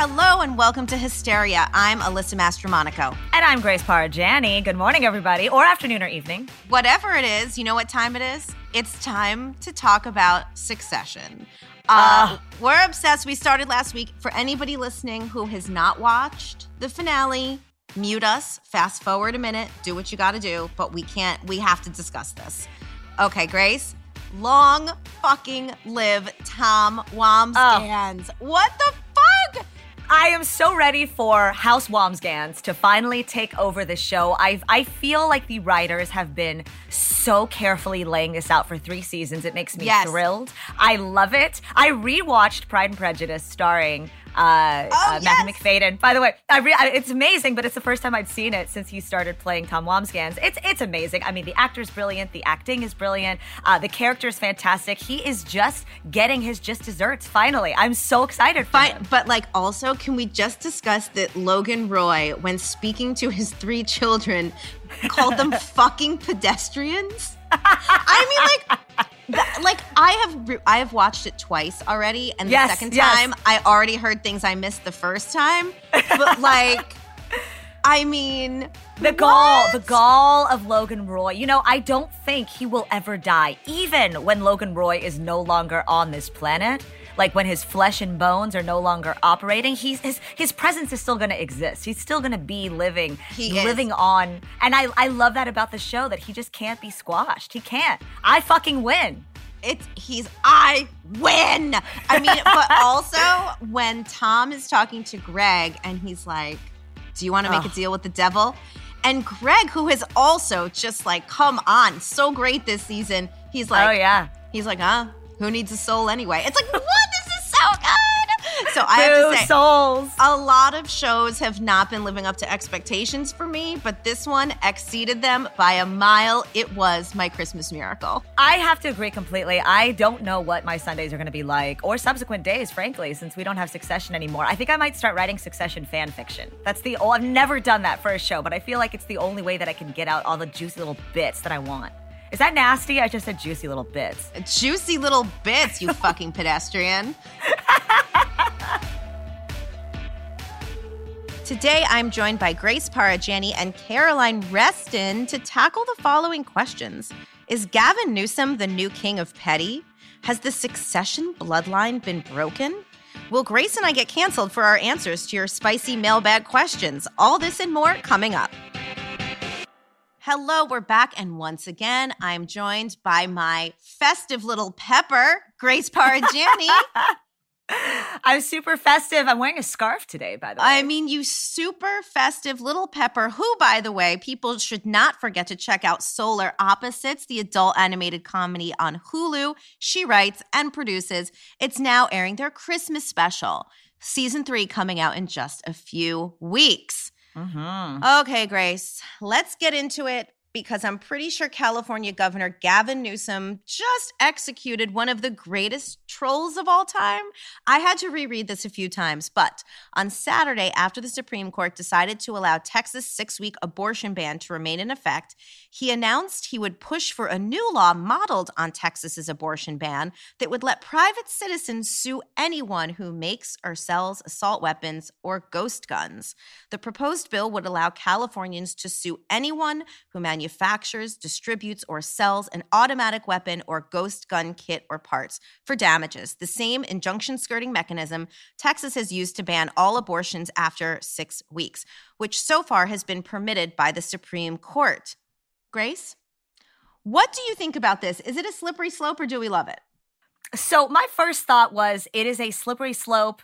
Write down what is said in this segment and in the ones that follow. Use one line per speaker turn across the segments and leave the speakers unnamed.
Hello and welcome to Hysteria. I'm Alyssa Mastromonaco.
And I'm Grace Parra Janney. Good morning, everybody, or afternoon or evening.
Whatever it is, you know what time it is? It's time to talk about Succession. Uh, uh, we're obsessed. We started last week. For anybody listening who has not watched the finale, mute us, fast forward a minute, do what you got to do, but we can't, we have to discuss this. Okay, Grace. Long fucking live Tom Wambsgans. Oh. What the fuck?
I am so ready for House Wambsgans to finally take over the show. I I feel like the writers have been so carefully laying this out for three seasons. It makes me yes. thrilled. I love it. I rewatched Pride and Prejudice starring uh,
oh,
uh, Matthew Macfadyen. By the way, I re- it's amazing, but it's the first time I'd seen it since he started playing Tom Wambsgans. It's it's amazing. I mean, the actor's brilliant, the acting is brilliant, uh, the is fantastic. He is just getting his just desserts finally. I'm so excited. Fine,
but like also, can we just discuss that Logan Roy, when speaking to his three children, called them fucking pedestrians? I mean, like like I have I have watched it twice already, and the yes, second time yes. I already heard things I missed the first time. But like, I mean,
the gall, the gall of Logan Roy. You know, I don't think he will ever die, even when Logan Roy is no longer on this planet like when his flesh and bones are no longer operating, he's his his presence is still going to exist. He's still going to be living,
he
living on. And I I love that about the show that he just can't be squashed. He can't. I fucking win.
It's he's I win. I mean, but also when Tom is talking to Greg and he's like, "Do you want to make a deal with the devil?" And Greg, who is also just like, "Come on, so great this season." He's oh, like,
"Oh yeah."
He's like, "Huh? Who needs a soul anyway?" It's like, what? This is so good. So I
have
to say,
souls.
a lot of shows have not been living up to expectations for me, but this one exceeded them by a mile. It was my Christmas miracle.
I have to agree completely. I don't know what my Sundays are going to be like, or subsequent days, frankly, since we don't have Succession anymore. I think I might start writing Succession fan fiction. That's the oh, I've never done that for a show, but I feel like it's the only way that I can get out all the juicy little bits that I want. Is that nasty? I just said juicy little bits.
Juicy little bits, you fucking pedestrian. Today, I'm joined by Grace Parra Janney and Caroline Reston to tackle the following questions Is Gavin Newsom the new king of petty? Has the succession bloodline been broken? Will Grace and I get canceled for our answers to your spicy mailbag questions? All this and more coming up. Hello, we're back. And once again, I'm joined by my festive little pepper, Grace Parra Janney.
I'm super festive. I'm wearing a scarf today, by the way.
I mean, you super festive little pepper, who, by the way, people should not forget to check out Solar Opposites, the adult animated comedy on Hulu. She writes and produces. It's now airing their Christmas special, season three coming out in just a few weeks.
Mm-hmm.
Okay, Grace, let's get into it because I'm pretty sure California Governor Gavin Newsom just executed one of the greatest trolls of all time. I had to reread this a few times, but on Saturday, after the Supreme Court decided to allow Texas' six week abortion ban to remain in effect, he announced he would push for a new law modeled on Texas's abortion ban that would let private citizens sue anyone who makes or sells assault weapons or ghost guns. The proposed bill would allow Californians to sue anyone who manufactures distributes, or sells an automatic weapon or ghost gun kit or parts for damages damages, the same injunction skirting mechanism Texas has used to ban all abortions after six weeks, which so far has been permitted by the Supreme Court. Grace, what do you think about this? Is it a slippery slope or do we love it?
So, my first thought was it is a slippery slope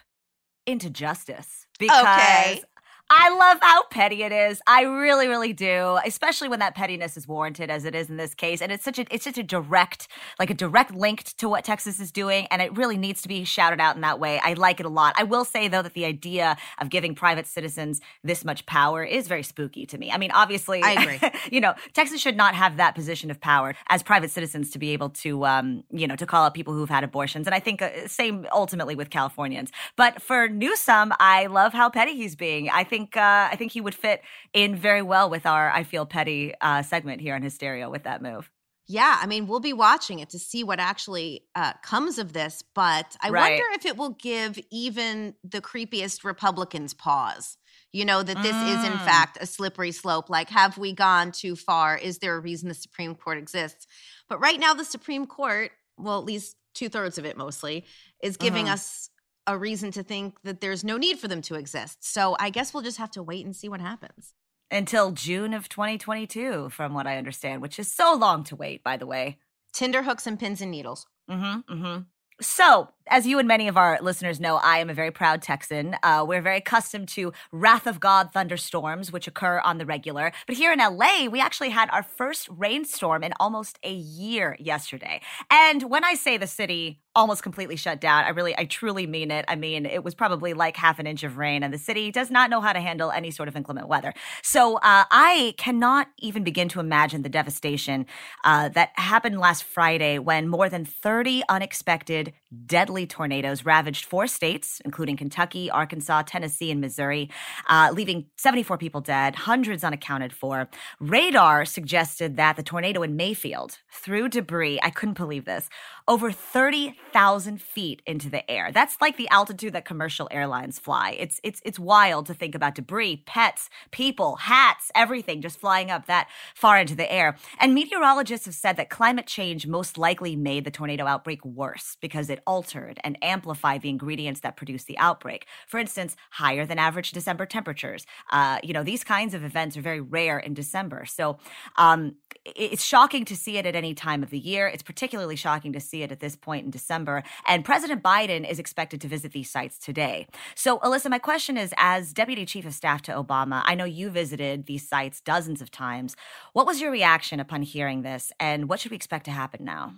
into justice because
Okay.
I love how petty it is. I really, really do, especially when that pettiness is warranted, as it is in this case. And it's such a, it's such a direct, like a direct link to what Texas is doing, and it really needs to be shouted out in that way. I like it a lot. I will say though that the idea of giving private citizens this much power is very spooky to me. I mean, obviously,
I agree.
you know, Texas should not have that position of power as private citizens to be able to, um, you know, to call out people who've had abortions. And I think uh, same ultimately with Californians. But for Newsom, I love how petty he's being. I think uh, I think he would fit in very well with our I feel petty uh, segment here on Hysteria with that move.
Yeah, I mean, we'll be watching it to see what actually uh, comes of this, but I
Right.
wonder if it will give even the creepiest Republicans pause. You know, that this is in
Mm.
fact a slippery slope. Like, have we gone too far? Is there a reason the Supreme Court exists? But right now, the Supreme Court, well, at least two thirds of it mostly, is giving
Mhm.
us a reason to think that there's no need for them to exist. So I guess we'll just have to wait and see what happens.
Until June of 2022, from what I understand, which is so long to wait, by the way.
Tinder hooks and pins and needles.
Mm-hmm. Mm-hmm. So, as you and many of our listeners know, I am a very proud Texan. Uh, we're very accustomed to wrath of God thunderstorms, which occur on the regular. But here in LA, we actually had our first rainstorm in almost a year yesterday. And when I say the city almost completely shut down, I really, I truly mean it. I mean, it was probably like half an inch of rain, and the city does not know how to handle any sort of inclement weather. So, uh, I cannot even begin to imagine the devastation uh, that happened last Friday when more than 30 unexpected deadly tornadoes ravaged four states, including Kentucky, Arkansas, Tennessee, and Missouri, uh, leaving 74 people dead, hundreds unaccounted for. Radar suggested that the tornado in Mayfield threw debris, I couldn't believe this, over 30,000 feet into the air. That's like the altitude that commercial airlines fly. It's, it's, it's wild to think about debris, pets, people, hats, everything just flying up that far into the air. And meteorologists have said that climate change most likely made the tornado outbreak worse because it altered and amplify the ingredients that produce the outbreak. For instance, higher than average December temperatures. Uh, you know, these kinds of events are very rare in December. So um, it's shocking to see it at any time of the year. It's particularly shocking to see it at this point in December. And President Biden is expected to visit these sites today. So, Alyssa, my question is as Deputy Chief of Staff to Obama, I know you visited these sites dozens of times. What was your reaction upon hearing this, and what should we expect to happen now?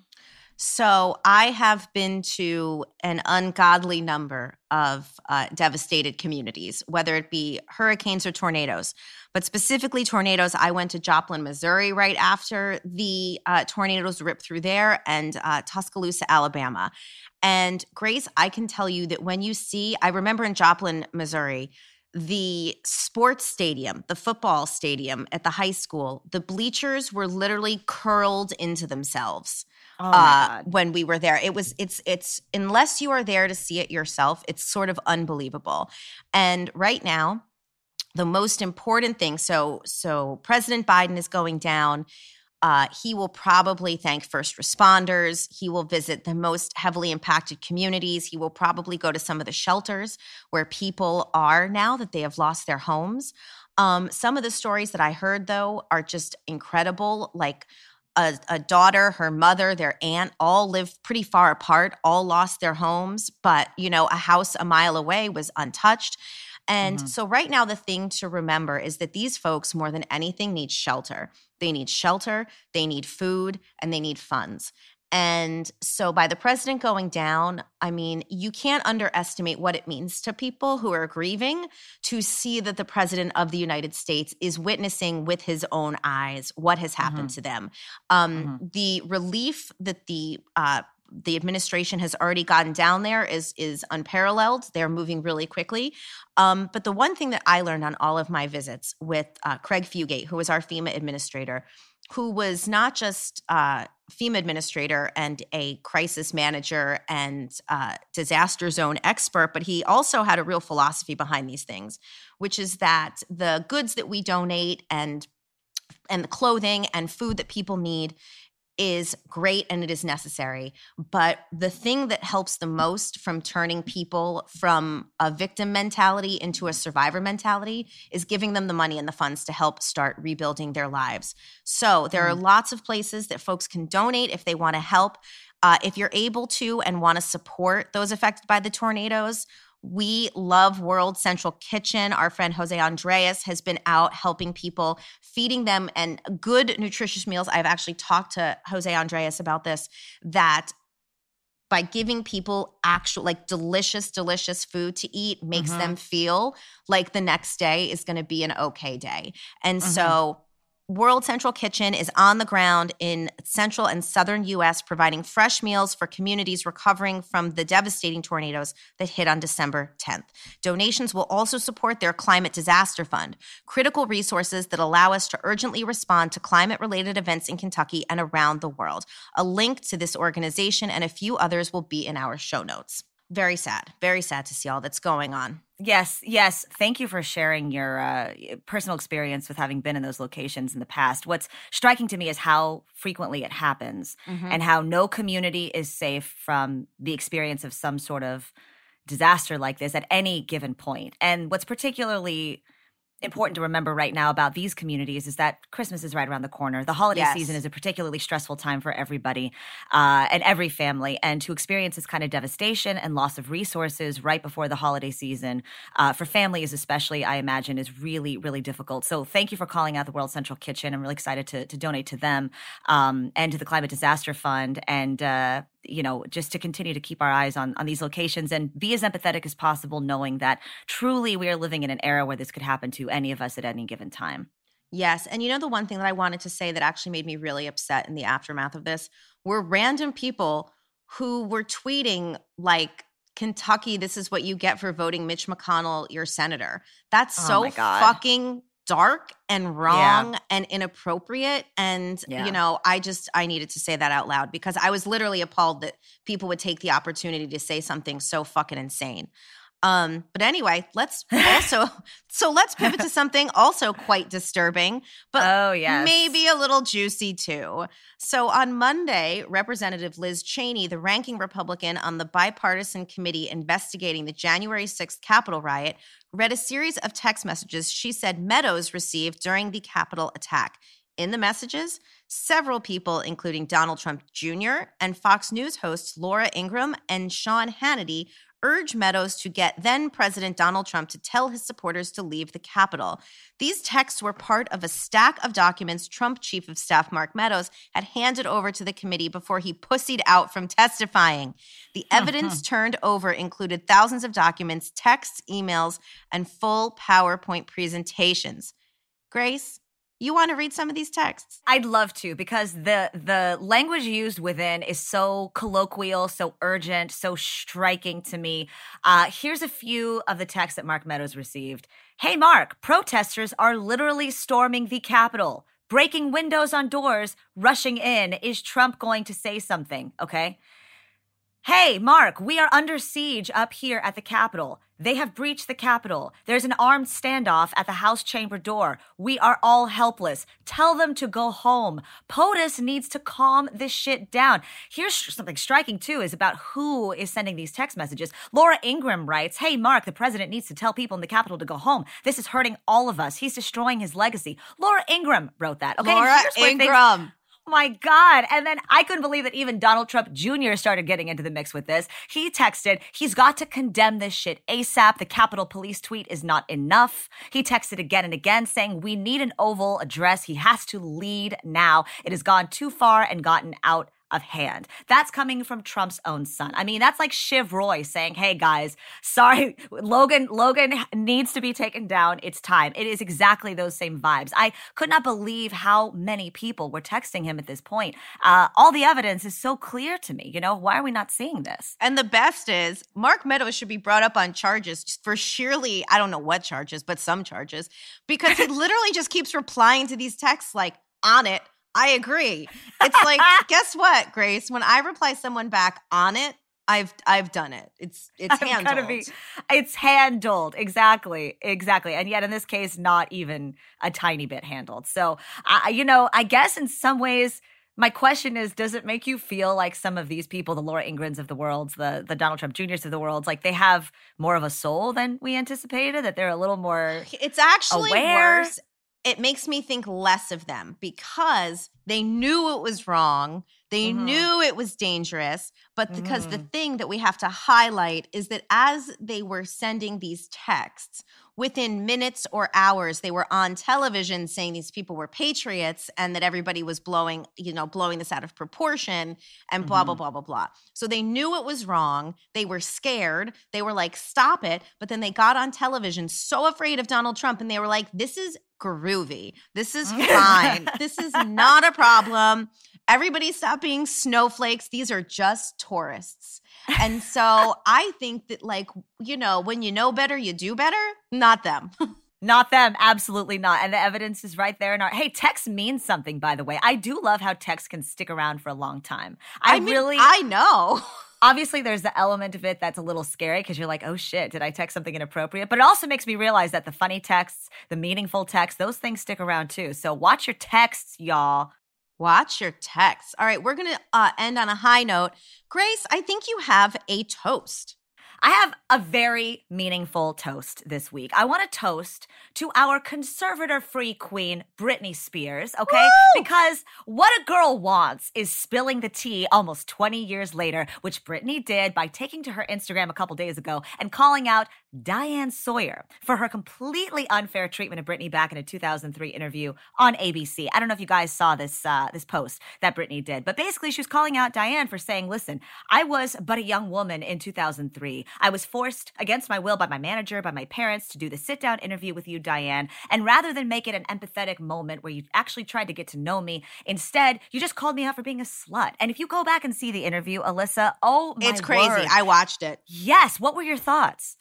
So I have been to an ungodly number of uh, devastated communities, whether it be hurricanes or tornadoes. But specifically, tornadoes. I went to Joplin, Missouri, right after the uh, tornadoes ripped through there, and uh, Tuscaloosa, Alabama. And Grace, I can tell you that when you see, I remember in Joplin, Missouri, the sports stadium, the football stadium at the high school, the bleachers were literally curled into themselves
Oh
uh, when we were there. It was it's it's unless you are there to see it yourself, it's sort of unbelievable. And right now, the most important thing. So so President Biden is going down. Uh, he will probably thank first responders. He will visit the most heavily impacted communities. He will probably go to some of the shelters where people are now that they have lost their homes. Um, some of the stories that I heard, though, are just incredible. Like a, a daughter, her mother, their aunt all live pretty far apart, all lost their homes, but you know, a house a mile away was untouched. And
Mhm.
so, right now, the thing to remember is that these folks, more than anything, need shelter. They need shelter, they need food, and they need funds. And so, by the president going down, I mean, you can't underestimate what it means to people who are grieving to see that the president of the United States is witnessing with his own eyes what has happened to them. Um, The relief that the uh, the administration has already gotten down there is is unparalleled. They're moving really quickly. Um, but the one thing that I learned on all of my visits with uh, Craig Fugate, who was our FEMA administrator, who was not just uh, FEMA administrator and a crisis manager and uh, disaster zone expert, but he also had a real philosophy behind these things, which is that the goods that we donate and and the clothing and food that people need is great and it is necessary. But the thing that helps the most from turning people from a victim mentality into a survivor mentality is giving them the money and the funds to help start rebuilding their lives. So there are
Mm.
lots of places that folks can donate if they want to help. Uh, if you're able to and want to support those affected by the tornadoes, we love World Central Kitchen. Our friend José Andrés has been out helping people, feeding them and good, nutritious meals. I've actually talked to José Andrés about this that by giving people actual, like delicious, delicious food to eat makes
Mhm.
them feel like the next day is going to be an okay day. And
Mhm.
so, World Central Kitchen is on the ground in central and southern US, providing fresh meals for communities recovering from the devastating tornadoes that hit on December 10th. Donations will also support their Climate Disaster Fund, critical resources that allow us to urgently respond to climate related events in Kentucky and around the world. A link to this organization and a few others will be in our show notes. Very sad, very sad to see all that's going on.
Yes, yes. Thank you for sharing your uh, personal experience with having been in those locations in the past. What's striking to me is how frequently it happens and how no community is safe from the experience of some sort of disaster like this at any given point. And what's particularly important to remember right now about these communities is that Christmas is right around the corner. The holiday
Yes.
season is a particularly stressful time for everybody uh, and every family. And to experience this kind of devastation and loss of resources right before the holiday season, uh, for families especially, I imagine, is really, really difficult. So thank you for calling out the World Central Kitchen. I'm really excited to, to donate to them um, and to the Climate Disaster Fund. And, uh, you know, just to continue to keep our eyes on, on these locations and be as empathetic as possible, knowing that truly we are living in an era where this could happen to any of us at any given time.
Yes. And you know, the one thing that I wanted to say that actually made me really upset in the aftermath of this were random people who were tweeting, like, Kentucky, this is what you get for voting Mitch McConnell your senator. That's
Oh
so fucking dark and wrong and inappropriate. And,
Yeah.
you know, I just, I needed to say that out loud because I was literally appalled that people would take the opportunity to say something so fucking insane. Um, but anyway, let's also so let's pivot to something also quite disturbing, but
oh, yeah
maybe a little juicy too. So on Monday, Representative Liz Cheney, the ranking Republican on the bipartisan committee investigating the January 6th Capitol riot, read a series of text messages she said Meadows received during the Capitol attack. In the messages, several people, including Donald Trump Jr. and Fox News hosts Laura Ingraham and Sean Hannity, urge Meadows to get then President Donald Trump to tell his supporters to leave the Capitol. These texts were part of a stack of documents Trump Chief of Staff Mark Meadows had handed over to the committee before he pussied out from testifying. The hmm, evidence hmm. turned over included thousands of documents, texts, emails, and full PowerPoint presentations. Grace, you want to read some of these texts?
I'd love to because the the language used within is so colloquial, so urgent, so striking to me. Uh, here's a few of the texts that Mark Meadows received. Hey, Mark, protesters are literally storming the Capitol, breaking windows on doors, rushing in. Is Trump going to say something? Okay. Hey, Mark, we are under siege up here at the Capitol. They have breached the Capitol. There's an armed standoff at the House chamber door. We are all helpless. Tell them to go home. POTUS needs to calm this shit down. Here's something striking, too, is about who is sending these text messages. Laura Ingraham writes Hey, Mark, the president needs to tell people in the Capitol to go home. This is hurting all of us. He's destroying his legacy. Laura Ingraham wrote that. Okay,
Laura
things-
Ingraham.
Oh my God. And then I couldn't believe that even Donald Trump Jr. started getting into the mix with this. He texted, he's got to condemn this shit ASAP. The Capitol Police tweet is not enough. He texted again and again saying, we need an Oval address. He has to lead now. It has gone too far and gotten out of hand. That's coming from Trump's own son. I mean, that's like Shiv Roy saying, "Hey guys, sorry, Logan Logan needs to be taken down. It's time." It is exactly those same vibes. I could not believe how many people were texting him at this point. Uh, all the evidence is so clear to me. You know, why are we not seeing this?
And the best is Mark Meadows should be brought up on charges for surely, I don't know what charges, but some charges, because he literally just keeps replying to these texts like, on it. I agree. It's like, guess what, Grace? When I reply someone back on it, I've I've done it. It's it's handled.
be- It's handled exactly, exactly, and yet in this case, not even a tiny bit handled. So, I you know, I guess in some ways my question is does it make you feel like some of these people the laura ingrahams of the world the the donald trump juniors of the world like they have more of a soul than we anticipated that they're a little more
it's actually
aware?
worse it makes me think less of them because they knew it was wrong they
Mhm.
knew it was dangerous but because the
Mhm.
thing that we have to highlight is that as they were sending these texts within minutes or hours they were on television saying these people were patriots and that everybody was blowing you know blowing this out of proportion and blah blah
Mhm.
blah blah blah. So they knew it was wrong. They were scared. They were like stop it. But then they got on television so afraid of donald trump and they were like this is groovy. This is fine. This is not a problem. Everybody stop being snowflakes. These are just tourists and so I think that, like, you know, when you know better, you do better. Not them.
Not them, absolutely not. And the evidence is right there in our. Hey, text means something, by the way. I do love how text can stick around for a long time. I,
mean,
really,
I know.
obviously, there's the element of it that's a little scary because you're like, oh shit, did I text something inappropriate? But it also makes me realize that the funny texts, the meaningful texts, those things stick around too. So watch your texts, y'all.
Watch your texts. All right, we're going to uh, end on a high note. Grace, I think you have a toast.
I have a very meaningful toast this week. I want to toast to our conservator free queen, Britney Spears, okay? Because what a girl wants is spilling the tea almost 20 years later, which Britney did by taking to her Instagram a couple days ago and calling out Diane Sawyer for her completely unfair treatment of Britney back in a 2003 interview on ABC. I don't know if you guys saw this uh, this post that Britney did, but basically she was calling out Diane for saying, "Listen, I was but a young woman in 2003. I was forced against my will by my manager, by my parents, to do the sit down interview with you, Diane. And rather than make it an empathetic moment where you actually tried to get to know me, instead you just called me out for being a slut. And if you go back and see the interview, Alyssa, oh my
it's crazy.
word.
I watched it.
yes. What were your thoughts?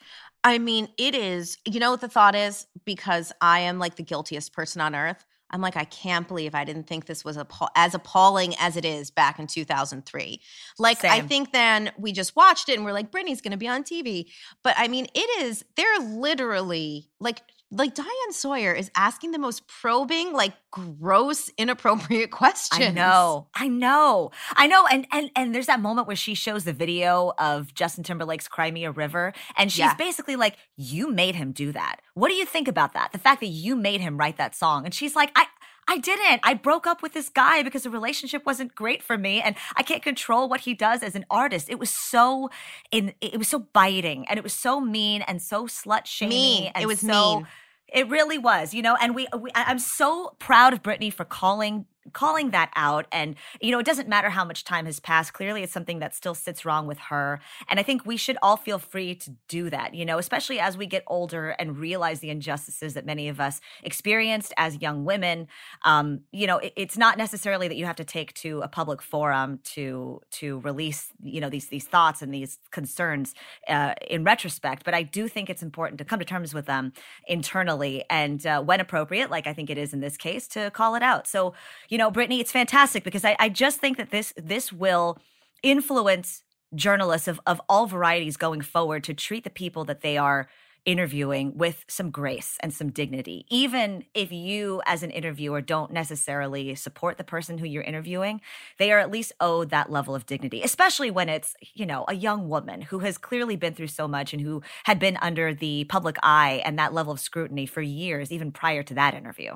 I mean, it is, you know what the thought is? Because I am like the guiltiest person on earth. I'm like, I can't believe I didn't think this was appall- as appalling as it is back in 2003. Like, I think then we just watched it and we're like, Britney's going to be on TV. But I mean, it is, they're literally like, like Diane Sawyer is asking the most probing, like gross, inappropriate questions.
I know. I know. I know. And and and there's that moment where she shows the video of Justin Timberlake's Cry Me a River. And she's
Yeah.
basically like, You made him do that. What do you think about that? The fact that you made him write that song. And she's like, I I didn't. I broke up with this guy because the relationship wasn't great for me and I can't control what he does as an artist. It was so in it was so biting and it was so mean and so slut shaming.
It was
so-
mean.
It really was, you know, and we, we I'm so proud of Britney for calling calling that out and you know it doesn't matter how much time has passed clearly it's something that still sits wrong with her and i think we should all feel free to do that you know especially as we get older and realize the injustices that many of us experienced as young women. Um, you know it- it's not necessarily that you have to take to a public forum to to release you know these these thoughts and these concerns uh, in retrospect but i do think it's important to come to terms with them internally and uh, when appropriate like i think it is in this case to call it out. So you know britney it's fantastic because i, I just think that this this will influence journalists of, of all varieties going forward to treat the people that they are interviewing with some grace and some dignity even if you as an interviewer don't necessarily support the person who you're interviewing they are at least owed that level of dignity especially when it's you know a young woman who has clearly been through so much and who had been under the public eye and that level of scrutiny for years even prior to that interview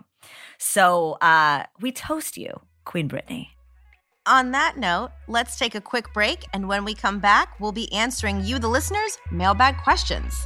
so uh we toast you queen britney
On that note, let's take a quick break. And when we come back, we'll be answering you, the listeners, mailbag questions.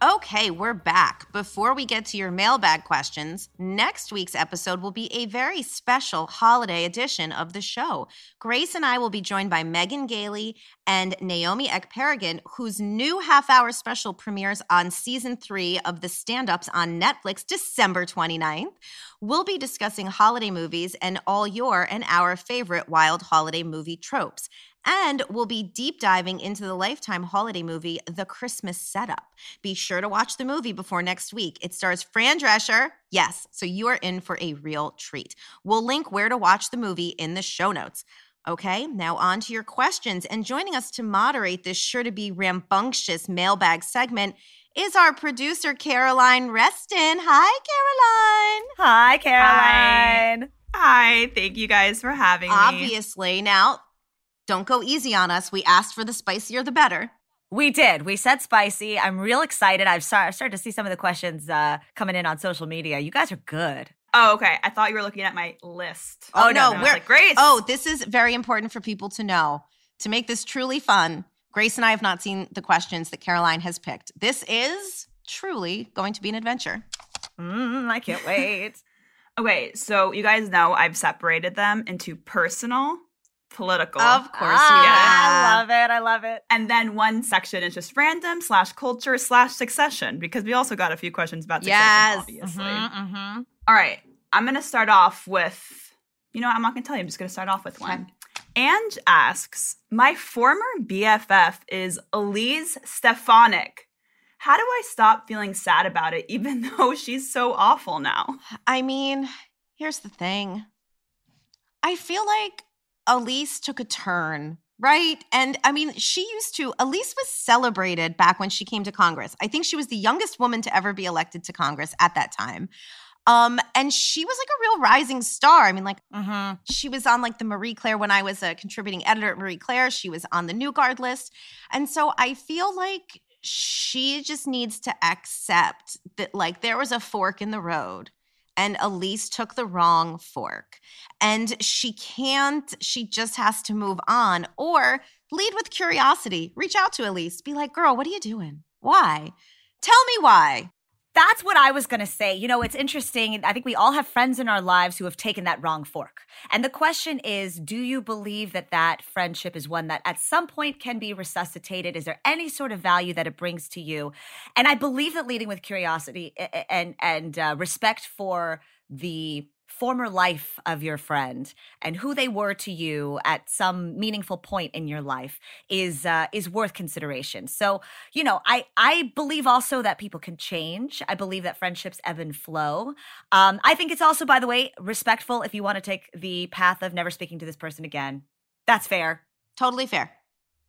Okay, we're back. Before we get to your mailbag questions, next week's episode will be a very special holiday edition of the show. Grace and I will be joined by Megan Gailey and Naomi Ekperigin, whose new half hour special premieres on season three of The Stand Ups on Netflix December 29th. We'll be discussing holiday movies and all your and our favorite wild holiday movie tropes. And we'll be deep diving into the Lifetime holiday movie, The Christmas Setup. Be sure to watch the movie before next week. It stars Fran Drescher. Yes, so you are in for a real treat. We'll link where to watch the movie in the show notes. Okay, now on to your questions. And joining us to moderate this sure to be rambunctious mailbag segment is our producer, Caroline Reston. Hi, Caroline.
Hi, Caroline.
Hi. Hi. Thank you guys for having
Obviously. me. Obviously. Now, don't go easy on us. We asked for the spicier the better.
We did. We said spicy. I'm real excited. I've, I've started to see some of the questions uh, coming in on social media. You guys are good.
Oh, okay. I thought you were looking at my list.
Oh, oh no, no. we're like, Grace. Oh, this is very important for people to know. To make this truly fun, Grace and I have not seen the questions that Caroline has picked. This is truly going to be an adventure.
Mm, I can't wait.
okay, so you guys know I've separated them into personal political.
Of course,
ah, I love it. I love it.
And then one section is just random slash culture slash succession because we also got a few questions about succession, yes. obviously. Mm-hmm, mm-hmm. All right, I'm gonna start off with. You know, I'm not gonna tell you. I'm just gonna start off with one. Ange asks, "My former BFF is Elise Stefanik." How do I stop feeling sad about it, even though she's so awful now?
I mean, here's the thing. I feel like Elise took a turn, right? And I mean, she used to, Elise was celebrated back when she came to Congress. I think she was the youngest woman to ever be elected to Congress at that time. Um, and she was like a real rising star. I mean, like mm-hmm. she was on like the Marie Claire when I was a contributing editor at Marie Claire. She was on the New Guard list. And so I feel like she just needs to accept that like there was a fork in the road and Elise took the wrong fork. And she can't, she just has to move on or lead with curiosity. Reach out to Elise. Be like, girl, what are you doing? Why? Tell me why.
That's what I was going to say. You know, it's interesting. I think we all have friends in our lives who have taken that wrong fork. And the question is do you believe that that friendship is one that at some point can be resuscitated? Is there any sort of value that it brings to you? And I believe that leading with curiosity and, and uh, respect for the former life of your friend and who they were to you at some meaningful point in your life is uh, is worth consideration. So, you know, I I believe also that people can change. I believe that friendships ebb and flow. Um, I think it's also, by the way, respectful if you want to take the path of never speaking to this person again. That's fair.
Totally fair.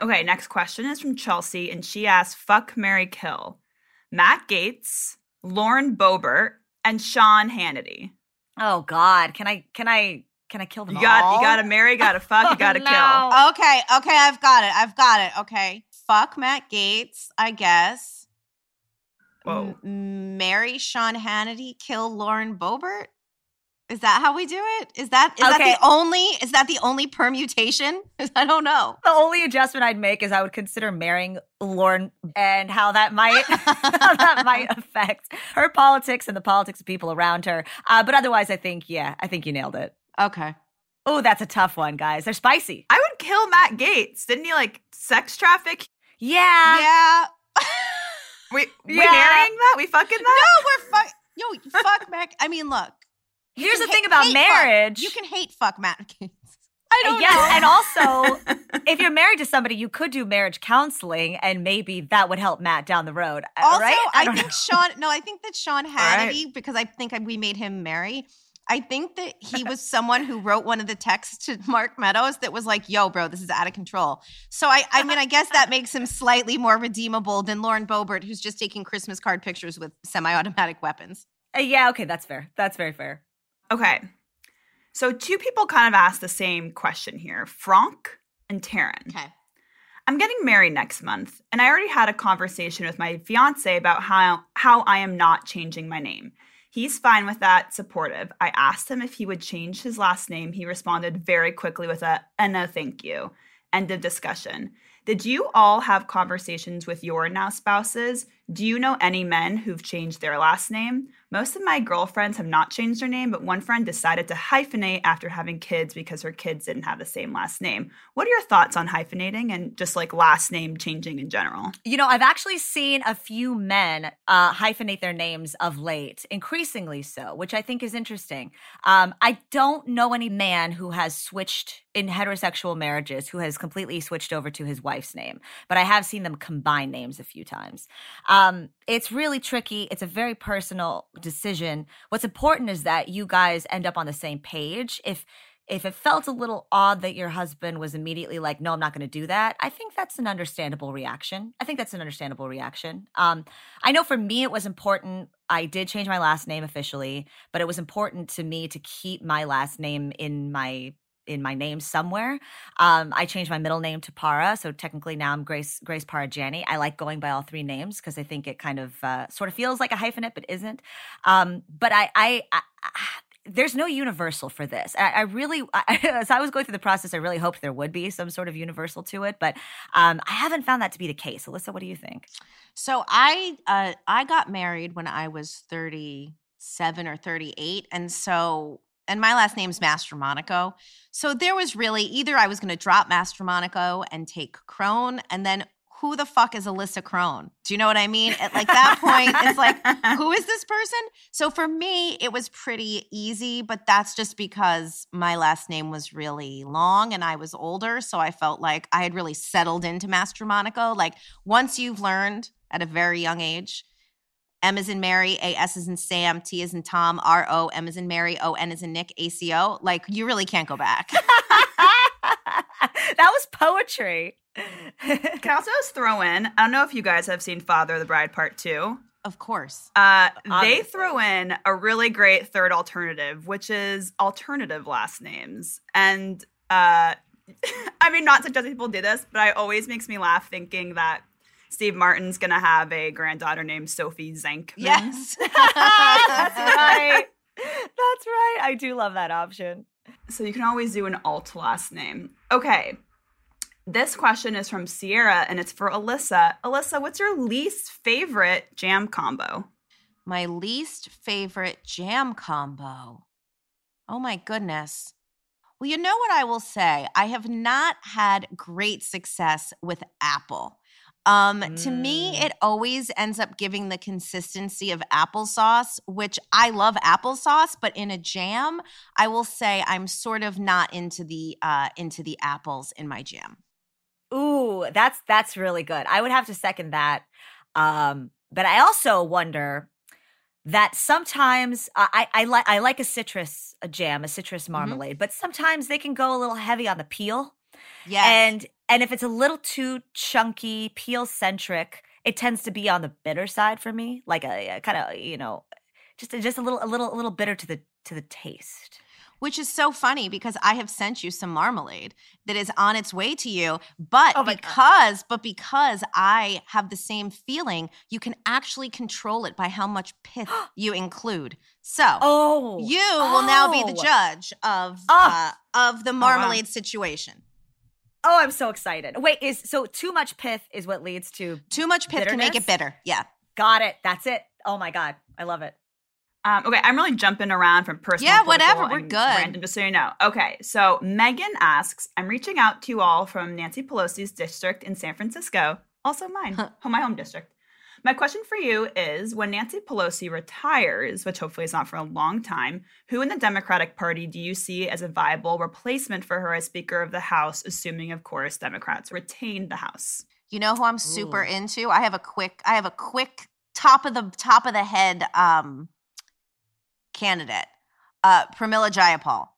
Okay, next question is from Chelsea, and she asks, "Fuck Marry Kill, Matt Gaetz, Lauren Boebert, and Sean Hannity."
Oh God, can I can I can I kill them
you got,
all?
You got to marry, got to fuck, you oh, got to
no.
kill.
Okay, okay, I've got it. I've got it. Okay, fuck Matt Gaetz, I guess.
Whoa.
M- marry Sean Hannity, kill Lauren Boebert. Is that how we do it? Is that is
Okay.
that the only is that the only permutation? I don't know.
The only adjustment I'd make is I would consider marrying Lauren and how that might how that might affect her politics and the politics of people around her. Uh, but otherwise, I think yeah, I think you nailed it.
Okay.
Oh, that's a tough one, guys. They're spicy.
I would kill Matt Gaetz. Didn't he like sex traffic?
Yeah.
Yeah.
We we
Yeah.
marrying that? We fucking that?
no, we're fuck. Yo, fuck Matt. I mean, look.
Here's the thing about marriage.
Fuck. You can hate fuck Matt Gaetz. I don't
yes,
know.
and also if you're married to somebody, you could do marriage counseling, and maybe that would help Matt down the road. uh,
Also,
right?
I,
don't
think
know.
Sean. No, I think that Sean
right.
Hannity, because I think we made him marry. I think that he was someone who wrote one of the texts to Mark Meadows that was like, "Yo, bro, this is out of control." So I, I mean, I guess that makes him slightly more redeemable than Lauren Boebert, who's just taking Christmas card pictures with semi-automatic weapons.
Uh, yeah, okay, that's fair. That's very fair.
Okay. So two people kind of asked the same question here. Franck and Taryn.
Okay.
I'm getting married next month, and I already had a conversation with my fiance about how how I am not changing my name. He's fine with that, supportive. I asked him if he would change his last name. He responded very quickly with a, a no thank you. End of discussion. Did you all have conversations with your now spouses? Do you know any men who've changed their last name? Most of my girlfriends have not changed their name, but one friend decided to hyphenate after having kids because her kids didn't have the same last name. What are your thoughts on hyphenating and just like last name changing in general?
You know, I've actually seen a few men uh, hyphenate their names of late, increasingly so, which I think is interesting. Um, I don't know any man who has switched in heterosexual marriages who has completely switched over to his wife's name, but I have seen them combine names a few times. Um, it's really tricky. It's a very personal decision. What's important is that you guys end up on the same page. If if it felt a little odd that your husband was immediately like, no, I'm not going to do that, I think that's an understandable reaction. I think that's an understandable reaction. Um, I know for me, it was important. I did change my last name officially, but it was important to me to keep my last name in my in my name somewhere. Um, I changed my middle name to Parra, so technically now I'm Grace Grace Parra Janney. I like going by all three names because I think it kind of uh, sort of feels like a hyphenate, but isn't. Um, but I, I, I, I there's no universal for this. I, I really, I, as I was going through the process, I really hoped there would be some sort of universal to it, but um, I haven't found that to be the case. Alyssa, what do you think?
So I uh, I got married when I was 37 or 38 and so and my last name's Mastromonaco. So there was really either I was going to drop Mastromonaco and take Krone and then who the fuck is Alyssa Krone? Do you know what I mean? At like that point, it's like, who is this person? So for me, it was pretty easy, but that's just because my last name was really long and I was older. So I felt like I had really settled into Mastromonaco. Like once you've learned at a very young age, M is in Mary, A S is in Sam, T is in Tom, R O, M is in Mary, O N is in Nick, A C O. Like you really can't go back.
that was poetry.
Can I also just throw in? I don't know if you guys have seen Father of the Bride Part Two.
of course.
Uh, they threw in a really great third alternative, which is alternative last names. And uh, I mean, not suggesting people do this, but it always makes me laugh thinking that Steve Martin's gonna have a granddaughter named Sophie Zenkman.
Yes.
That's right. That's right. I do love that option.
So you can always do an alt last name. Okay. This question is from Sierra and it's for Alyssa. Alyssa, what's your least favorite jam combo?
My least favorite jam combo. Oh my goodness. Well, you know what I will say? I have not had great success with apple. Um, mm. To me, mm. it always ends up giving the consistency of applesauce, which I love applesauce, but in a jam, I will say I'm sort of not into the uh, into the apples in my jam.
Ooh, that's that's really good. I would have to second that. Um, but I also wonder that sometimes uh, I I like I like a citrus a jam, a citrus mm-hmm. marmalade, mm-hmm. but sometimes they can go a little heavy on the peel.
Yeah.
And and if it's a little too chunky, peel centric, it tends to be on the bitter side for me, like a, a kind of, you know, just just a little a little a little bitter to the to the taste
which is so funny because I have sent you some marmalade that is on its way to you. But oh because, God. but because I have the same feeling, you can actually control it by how much pith you include. So,
oh,
you oh. will now be the oh. judge of oh. uh, of the marmalade oh, wow. situation.
Oh, I'm so excited. Wait, is so too much pith is what leads to
too much pith bitterness? can make it bitter. Yeah.
Got it. That's it. Oh my God. I love it.
Um, okay, I'm really jumping around from personal.
Yeah, whatever. We're good.
Random, just so you know. Okay, so Megan asks, I'm reaching out to you all from Nancy Pelosi's district in San Francisco, also mine, my home district. My question for you is when Nancy Pelosi retires, which hopefully is not for a long time, who in the Democratic Party do you see as a viable replacement for her as Speaker of the House, assuming of course Democrats retain the House?
You know who I'm super Ooh. into? I have a quick I have a quick top of the top of the head um candidate, uh, Pramila Jayapal.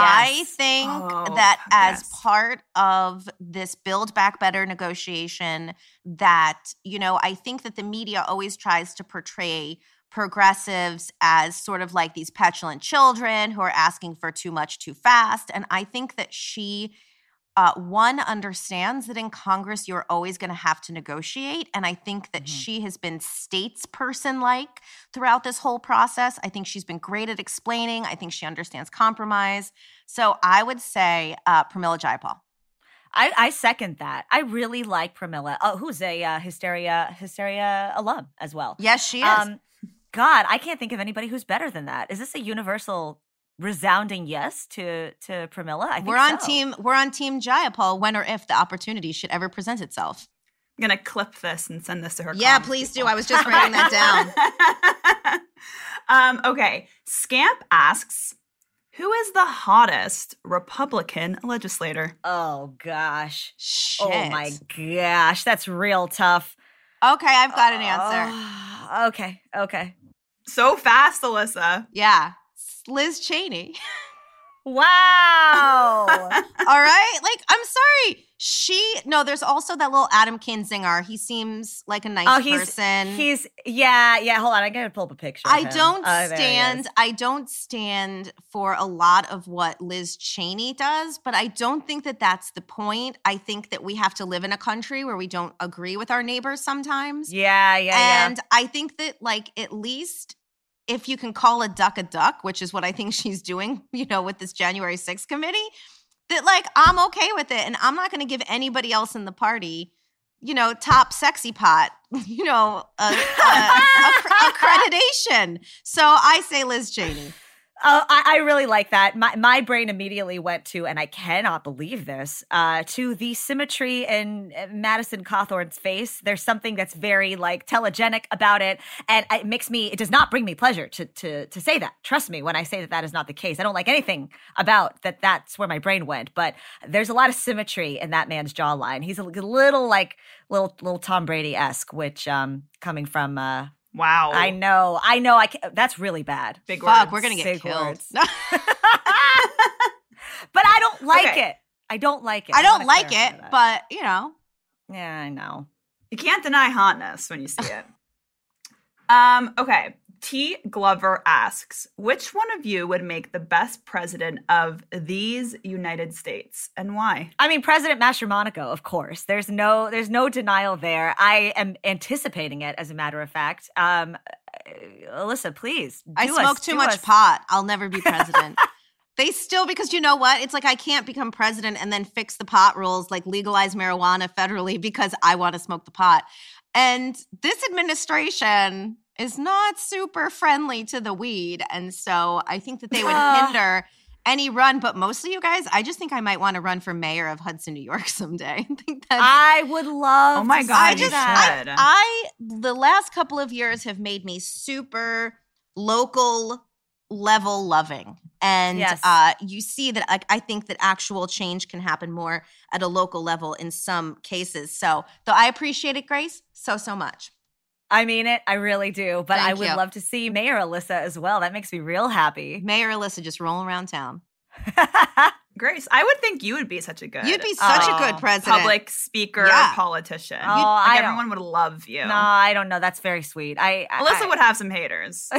I think oh, that as yes. part of this Build Back Better negotiation, that, you know, I think that the media always tries to portray progressives as sort of like these petulant children who are asking for too much too fast. And I think that she uh, one understands that in Congress you're always going to have to negotiate, and I think that mm-hmm. she has been statesperson like throughout this whole process. I think she's been great at explaining. I think she understands compromise. So I would say uh, Pramila Jayapal.
I, I, second that. I really like Pramila, uh, who's a uh, Hysteria Hysteria alum as well.
Yes, she is. Um,
God, I can't think of anybody who's better than that. Is this a universal resounding yes to to Pramila. I
we're on so. team we're on team Jayapal when or if the opportunity should ever present itself.
I'm gonna clip this and send this to her.
Yeah, please people. do. I was just writing that
down. um, okay. Scamp asks, who is the hottest Republican legislator?
Oh gosh.
Shit.
Oh my gosh. That's real tough.
Okay, I've got an answer.
Uh, okay, okay.
So fast, Alyssa.
Yeah. Liz Cheney.
Wow.
All right. Like, I'm sorry. She no, there's also that little Adam Kinzinger. He seems like a nice oh,
he's,
person.
He's yeah, yeah. Hold on, I gotta pull up a picture.
I don't oh, stand I don't stand for a lot of what Liz Cheney does, but I don't think that that's the point. I think that we have to live in a country where we don't agree with our neighbors sometimes.
Yeah, yeah,
and yeah. I think that like at least if you can call a duck a duck, which is what I think she's doing, you know, with this January 6th committee, that like I'm okay with it. And I'm not going to give anybody else in the party, you know, top sexy pot, you know, a, a, a, accreditation. So I say Liz Cheney.
Oh, I, I, really like that. My my brain immediately went to, and I cannot believe this, uh, to the symmetry in uh, Madison Cawthorn's face. There's something that's very like telegenic about it, and it makes me. It does not bring me pleasure to to to say that. Trust me when I say that that is not the case. I don't like anything about that. That's where my brain went. But there's a lot of symmetry in that man's jawline. He's a little like little little Tom Brady esque, which um coming from uh
Wow.
I know. I know. I can, that's really bad.
Big Fuck, words. we're going to get Big killed. but
I don't like okay. it. I don't like it.
I, I don't like it, that. but you know.
Yeah, I know.
You can't deny hotness when you see it. um, okay. T. Glover asks, which one of you would make the best president of these United States and why?
I mean, President Mastromonaco, of course. There's no there's no denial there. I am anticipating it, as a matter of fact. Um, uh, Alyssa, please.
I smoke us, too much us. pot. I'll never be president. they still because you know what? It's like I can't become president and then fix the pot rules, like legalize marijuana federally because I want to smoke the pot. And this administration is not super friendly to the weed. And so I think that they would hinder any run, but mostly you guys, I just think I might want to run for mayor of Hudson, New York someday. I think
that's I would love
Oh my god, I just I,
I the last couple of years have made me super local level loving. And yes. uh, you see that like I think that actual change can happen more at a local level in some cases. So though I appreciate it, Grace, so so much.
I mean it. I really do. But Thank I would you. love to see Mayor Alyssa as well. That makes me real happy.
Mayor Alyssa just rolling around town.
Grace, I would think you would be such a good.
You'd be such uh, a good president,
public speaker, yeah. politician. Oh, like everyone would love you.
No, I don't know. That's very sweet. I
Alyssa I, would have some haters.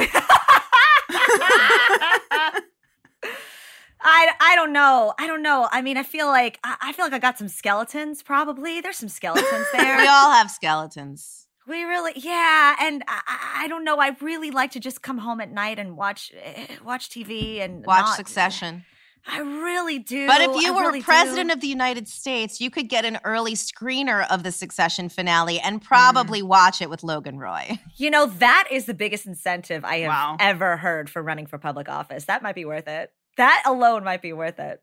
I, I don't know. I don't know. I mean, I feel like I feel like I got some skeletons. Probably there's some skeletons there.
we all have skeletons.
We really, yeah, and I, I, don't know. I really like to just come home at night and watch eh, watch TV and
watch
not,
Succession.
I really do.
But if you
I
were
really
president
do.
of the United States, you could get an early screener of the Succession finale and probably mm. watch it with Logan Roy.
You know, that is the biggest incentive I have wow. ever heard for running for public office. That might be worth it. That alone might be worth it.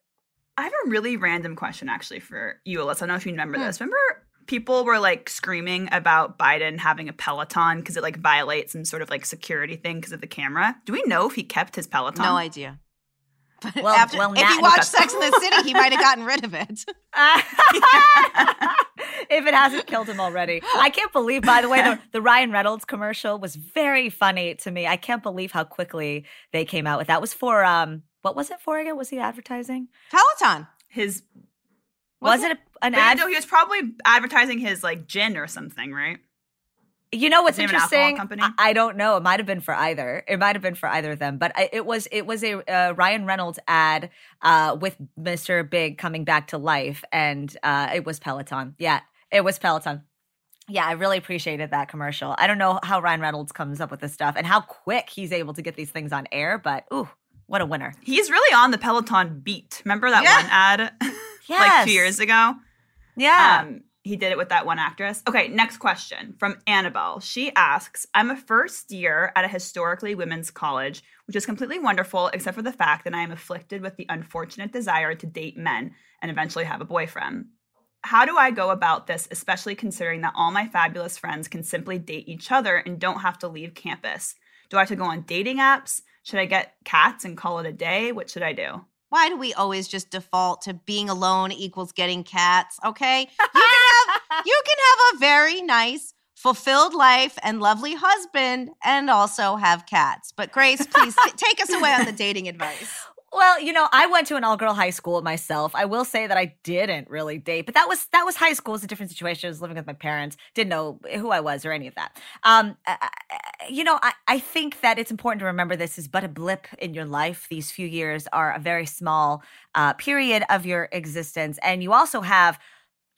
I have a really random question actually for you, Alyssa. I don't know if you remember hmm. this. Remember people were like screaming about Biden having a Peloton because it like violates some sort of like security thing because of the camera. Do we know if he kept his Peloton?
No idea. But well, after, well, if he watched Sex in the City, he might have gotten rid of it.
if it hasn't killed him already. I can't believe, by the way, the, the, Ryan Reynolds commercial was very funny to me. I can't believe how quickly they came out with that. It was for um, what was it for again? Was he advertising
Peloton?
His
was, was it a, an ad?
No, he was probably advertising his like gin or something, right?
You know what's interesting? I, I, don't know. It might have been for either. It might have been for either of them. But I, it was it was a uh, Ryan Reynolds ad uh, with Mr. Big coming back to life, and uh, it was Peloton. Yeah, it was Peloton. Yeah, I really appreciated that commercial. I don't know how Ryan Reynolds comes up with this stuff and how quick he's able to get these things on air, but ooh, what a winner!
He's really on the Peloton beat. Remember that yeah. one ad? yes. like two years ago.
Yeah.
Um, he did it with that one actress. Okay, next question from Annabelle. She asks I'm a first year at a historically women's college, which is completely wonderful, except for the fact that I am afflicted with the unfortunate desire to date men and eventually have a boyfriend. How do I go about this, especially considering that all my fabulous friends can simply date each other and don't have to leave campus? Do I have to go on dating apps? Should I get cats and call it a day? What should I do?
Why do we always just default to being alone equals getting cats? Okay. You can have you can have a very nice, fulfilled life and lovely husband and also have cats. But Grace, please take us away on the dating advice.
Well, you know, I went to an all-girl high school myself. I will say that I didn't really date, but that was that was high school. It's a different situation. I was living with my parents, didn't know who I was or any of that. Um, you know, I, I think that it's important to remember this is but a blip in your life. These few years are a very small uh, period of your existence, and you also have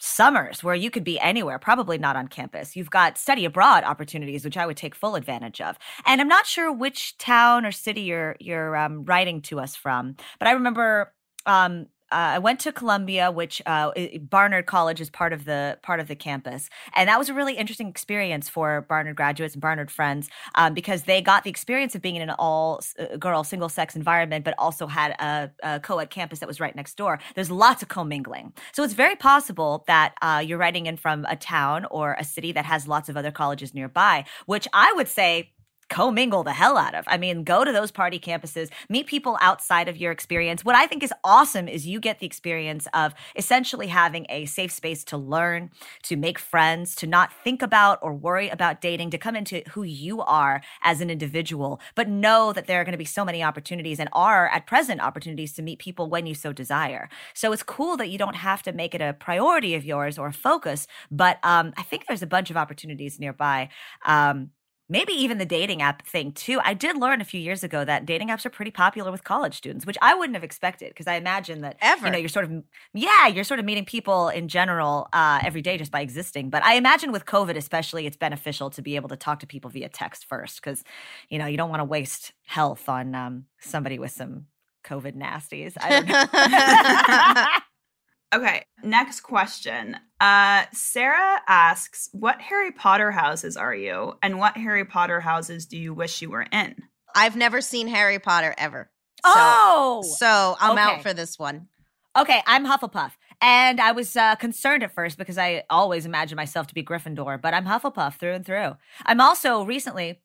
summers where you could be anywhere, probably not on campus. You've got study abroad opportunities, which I would take full advantage of. And I'm not sure which town or city you're you're um, writing to us from, but I remember um, uh, I went to Columbia, which uh, Barnard College is part of the part of the campus, and that was a really interesting experience for Barnard graduates and Barnard friends um, because they got the experience of being in an all uh, girl single sex environment, but also had a, a co-ed campus that was right next door. There's lots of commingling, so it's very possible that uh, you're writing in from a town or a city that has lots of other colleges nearby, which I would say commingle the hell out of. I mean, go to those party campuses, meet people outside of your experience. What I think is awesome is you get the experience of essentially having a safe space to learn, to make friends, to not think about or worry about dating, to come into who you are as an individual, but know that there are going to be so many opportunities and are at present opportunities to meet people when you so desire. So it's cool that you don't have to make it a priority of yours or a focus, but um, I think there's a bunch of opportunities nearby. Um, maybe even the dating app thing too. I did learn a few years ago that dating apps are pretty popular with college students, which I wouldn't have expected because I imagine that
ever
you know you're sort of yeah you're sort of meeting people in general uh, every day just by existing. But I imagine with COVID especially, it's beneficial to be able to talk to people via text first because you know you don't want to waste health on um, somebody with some COVID nasties. I don't know.
Okay, next question. Uh, Sarah asks, "What Harry Potter houses are you, and what Harry Potter houses do you wish you were in?"
I've never seen Harry Potter ever.
So, oh,
so I'm okay. out for this one.
Okay, I'm Hufflepuff. And I was uh, concerned at first because I always imagine myself to be Gryffindor, but I'm Hufflepuff through and through. I'm also recently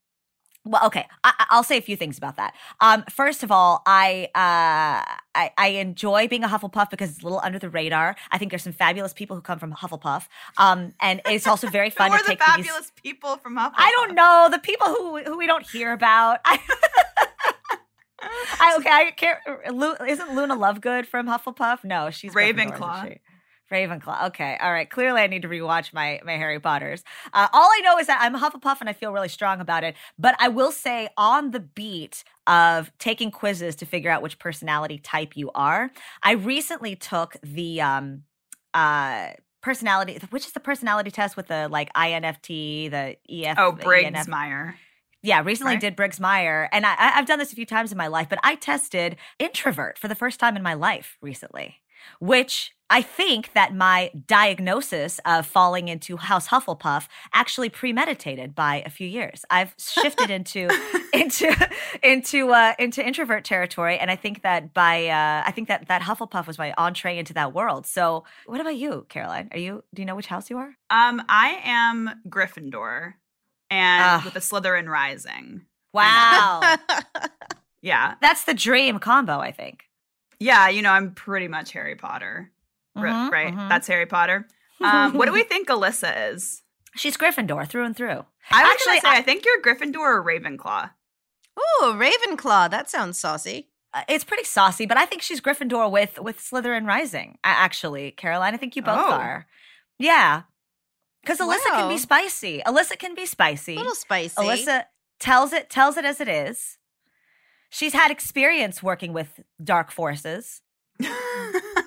well, okay. I, will say a few things about that. Um, first of all, I, uh, I, I enjoy being a Hufflepuff because it's a little under the radar. I think there's some fabulous people who come from Hufflepuff, um, and it's also very fun
to
take
the fabulous these... people from Hufflepuff.
I don't know the people who who we don't hear about. I, I okay. I can't. Isn't Luna Lovegood from Hufflepuff? No, she's
Ravenclaw.
Ravenclaw. Okay, all right. Clearly, I need to rewatch my my Harry Potters. Uh, all I know is that I'm a Hufflepuff, and I feel really strong about it. But I will say, on the beat of taking quizzes to figure out which personality type you are, I recently took the um uh personality, which is the personality test with the like INFT, the EF.
Oh, Briggs Meyer.
Yeah, recently right? did Briggs Meyer, and I, I've done this a few times in my life, but I tested introvert for the first time in my life recently, which I think that my diagnosis of falling into House Hufflepuff actually premeditated by a few years. I've shifted into into into uh, into introvert territory, and I think that by uh, I think that that Hufflepuff was my entree into that world. So, what about you, Caroline? Are you do you know which house you are?
Um, I am Gryffindor, and uh, with a Slytherin rising.
Wow.
yeah,
that's the dream combo. I think.
Yeah, you know, I'm pretty much Harry Potter mm-hmm, right? Mm-hmm. That's Harry Potter. Um, what do we think Alyssa is?
She's Gryffindor through and through.
I was Actually, say, I, I think you're Gryffindor or Ravenclaw.
Ooh, Ravenclaw. That sounds saucy.
Uh, it's pretty saucy, but I think she's Gryffindor with with Slytherin Rising. Actually, Caroline, I think you both oh. are. Yeah, because Alyssa wow. can be spicy. Alyssa can be spicy.
A little spicy.
Alyssa tells it tells it as it is. She's had experience working with dark forces.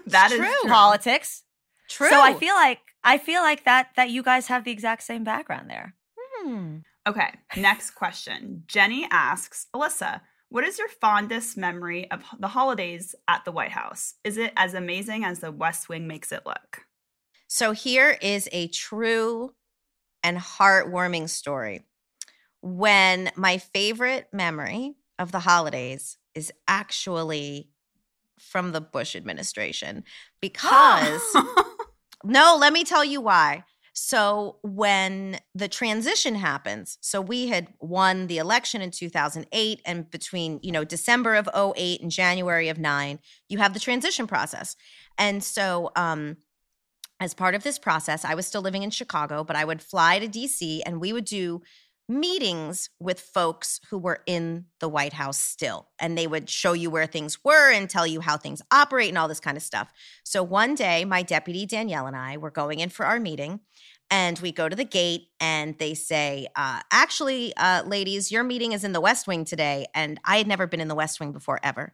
That is
true. politics.
True.
So I feel like I feel like that that you guys have the exact same background there.
Hmm. Okay, next question. Jenny asks, Alyssa, what is your fondest memory of the holidays at the White House? Is it as amazing as the West Wing makes it look?
So here is a true and heartwarming story. When my favorite memory of the holidays is actually from the Bush administration because no, let me tell you why. So when the transition happens, so we had won the election in 2008 and between, you know, December of 08 and January of 9, you have the transition process. And so um as part of this process, I was still living in Chicago, but I would fly to DC and we would do meetings with folks who were in the White House still. And they would show you where things were and tell you how things operate and all this kind of stuff. So one day, my deputy Danielle and I were going in for our meeting. And we go to the gate and they say, uh, actually, uh, ladies, your meeting is in the West Wing today. And I had never been in the West Wing before ever.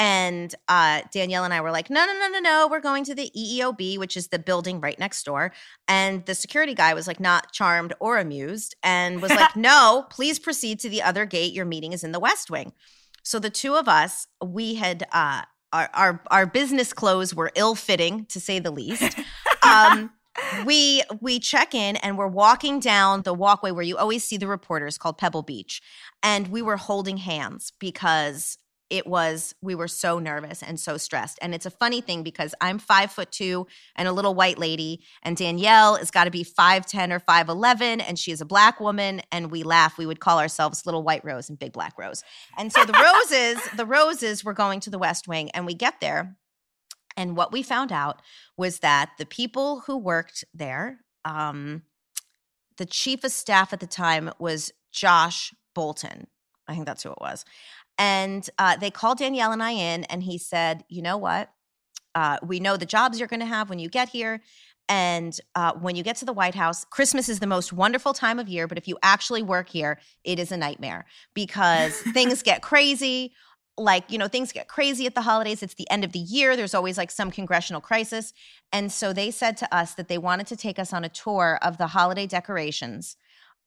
And uh, Danielle and I were like, no, no, no, no, no. We're going to the EEOB, which is the building right next door. And the security guy was like, not charmed or amused and was like, no, please proceed to the other gate. Your meeting is in the West Wing. So the two of us, we had, uh, our, our, our business clothes were ill fitting to say the least. Um, we we check in and we're walking down the walkway where you always see the reporters called Pebble Beach and we were holding hands because it was we were so nervous and so stressed. And it's a funny thing because i'm five foot two and a little white lady and danielle has got to be 510 or 511 and she is a black woman and we laugh. We would call ourselves little white rose and big black rose. And so the roses the roses were going to the west wing and we get there and what we found out was that the people who worked there um, the chief of staff at the time was josh bolten. I think that's who it was and uh, they called Danielle and I in, and he said, You know what? Uh, we know the jobs you're going to have when you get here. And uh, when you get to the White House, Christmas is the most wonderful time of year. But if you actually work here, it is a nightmare because things get crazy. Like, you know, things get crazy at the holidays. It's the end of the year. There's always like some congressional crisis. And so they said to us that they wanted to take us on a tour of the holiday decorations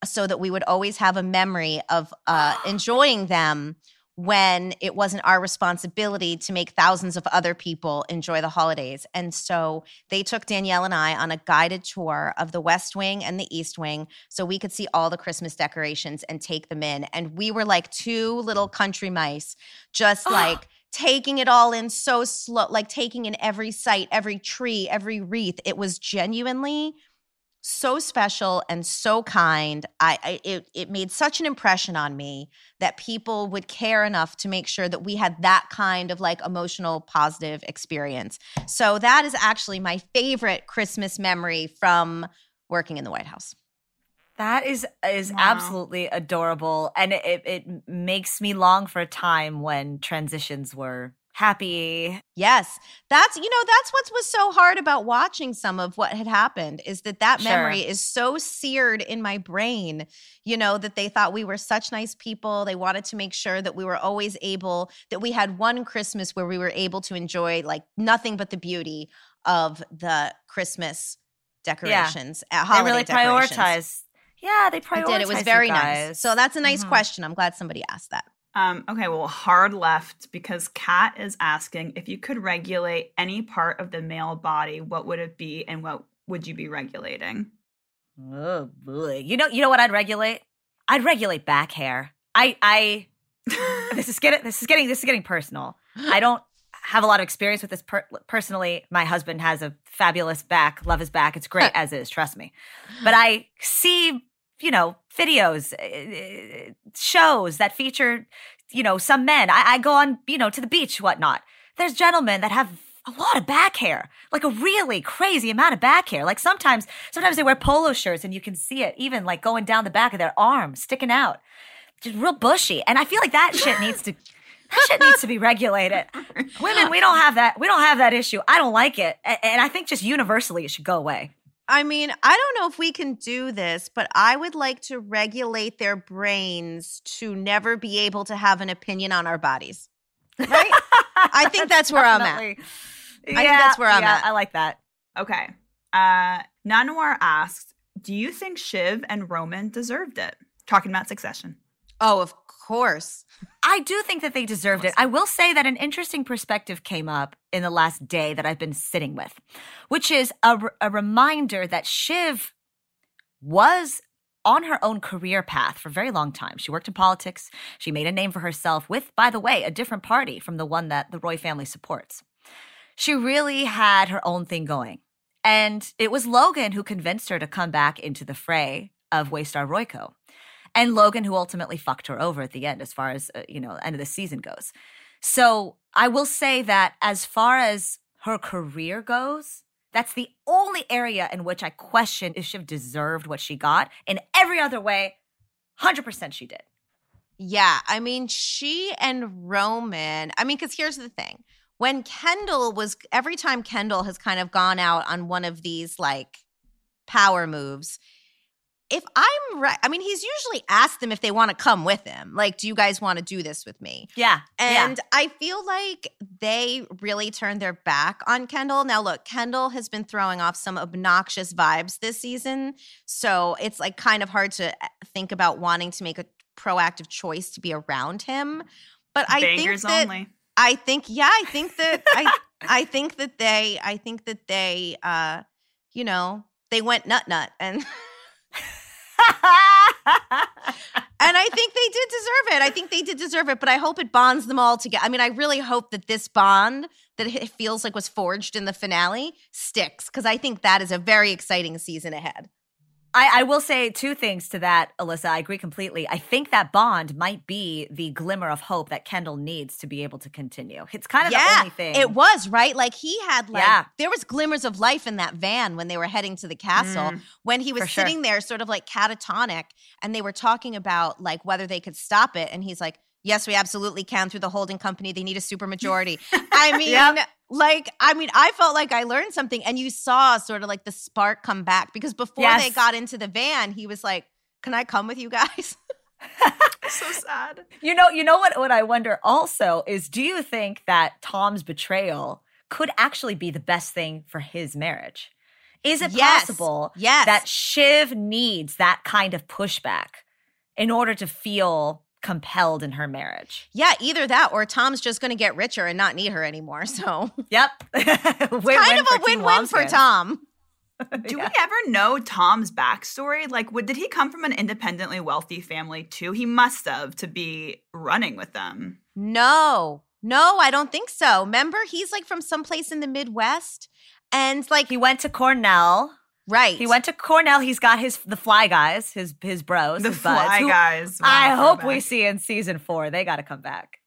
so that we would always have a memory of uh, enjoying them when it wasn't our responsibility to make thousands of other people enjoy the holidays. And so they took Danielle and I on a guided tour of the West Wing and the East Wing so we could see all the Christmas decorations and take them in. And we were like two little country mice, just like taking it all in so slow, like taking in every sight, every tree, every wreath. It was genuinely so special and so kind. I, I, it it made such an impression on me that people would care enough to make sure that we had that kind of like emotional positive experience. So that is actually my favorite Christmas memory from working in the White House.
That is is wow. absolutely adorable, and it it makes me long for a time when transitions were happy.
Yes. That's you know that's what was so hard about watching some of what had happened is that that sure. memory is so seared in my brain, you know, that they thought we were such nice people. They wanted to make sure that we were always able that we had one Christmas where we were able to enjoy like nothing but the beauty of the Christmas decorations
yeah.
at holiday
they really
prioritize
yeah, they prioritized. It did.
It was very nice. So that's a nice mm-hmm. question. I'm glad somebody asked that.
Um, okay, well, hard left because Kat is asking if you could regulate any part of the male body, what would it be, and what would you be regulating?
Oh boy, you know, you know what I'd regulate? I'd regulate back hair. I, I, this is getting, this is getting, this is getting personal. I don't have a lot of experience with this per- personally. My husband has a fabulous back, love his back. It's great as is, trust me. But I see you know, videos, uh, shows that feature, you know, some men. I, I go on, you know, to the beach, whatnot. There's gentlemen that have a lot of back hair, like a really crazy amount of back hair. Like sometimes, sometimes they wear polo shirts and you can see it even like going down the back of their arm, sticking out, just real bushy. And I feel like that shit needs to, that shit needs to be regulated. Women, we don't have that. We don't have that issue. I don't like it, and I think just universally it should go away.
I mean, I don't know if we can do this, but I would like to regulate their brains to never be able to have an opinion on our bodies. Right? I think that's where I'm at. Yeah, I think that's where I'm
yeah,
at.
I like that.
Okay. Uh Nanuar asks, do you think Shiv and Roman deserved it? Talking about succession.
Oh, of course.
I do think that they deserved it. I will say that an interesting perspective came up in the last day that I've been sitting with, which is a, a reminder that Shiv was on her own career path for a very long time. She worked in politics. She made a name for herself with, by the way, a different party from the one that the Roy family supports. She really had her own thing going. And it was Logan who convinced her to come back into the fray of Waystar Royco and Logan, who ultimately fucked her over at the end, as far as uh, you know, end of the season goes. So I will say that as far as her career goes, that's the only area in which I question if she deserved what she got. In every other way, hundred percent she did.
Yeah, I mean, she and Roman. I mean, because here's the thing: when Kendall was, every time Kendall has kind of gone out on one of these like power moves, if I'm right, I mean, he's usually asked them if they want to come with him. Like, do you guys want to do this with me?
Yeah.
And
yeah.
I feel like they really turned their back on Kendall. Now, look, Kendall has been throwing off some obnoxious vibes this season. So it's like kind of hard to eh, think about wanting to make a proactive choice to be around him. But I
Bangers
think that,
only.
I think, yeah, I think that, I, I think that they, I think that they, uh, you know, they went nut nut and. and I think they did deserve it. I think they did deserve it, but I hope it bonds them all together. I mean, I really hope that this bond that it feels like was forged in the finale sticks because I think that is a very exciting season ahead.
I, I, will say two things to that, Alyssa. I agree completely. I think that bond might be the glimmer of hope that Kendall needs to be able to continue. It's kind of yeah, the only thing.
It was, right? Like he had like yeah. there was glimmers of life in that van when they were heading to the castle. Mm, when he was sitting sure. there sort of like catatonic and they were talking about like whether they could stop it. And he's like, Yes, we absolutely can through the holding company. They need a super majority. I mean, yep. Like, I mean, I felt like I learned something. And you saw sort of like the spark come back because before yes. they got into the van, he was like, Can I come with you guys?
so sad.
You know, you know what what I wonder also is do you think that Tom's betrayal could actually be the best thing for his marriage? Is it yes. possible
yes.
that Shiv needs that kind of pushback in order to feel compelled in her marriage.
Yeah, either that or Tom's just going to get richer and not need her anymore. So,
yep.
win, kind of a win win for Tom.
Do yeah. we ever know Tom's backstory? Like, would, did he come from an independently wealthy family too? He must have to be running with them.
No, no, I don't think so. Remember, he's like from someplace in the Midwest, and like
he went to Cornell.
Right.
He went to Cornell. He's got his the fly guys, his his bros,
the
his
fly
buds,
guys.
Wow, I hope we see in season four. They got to come back.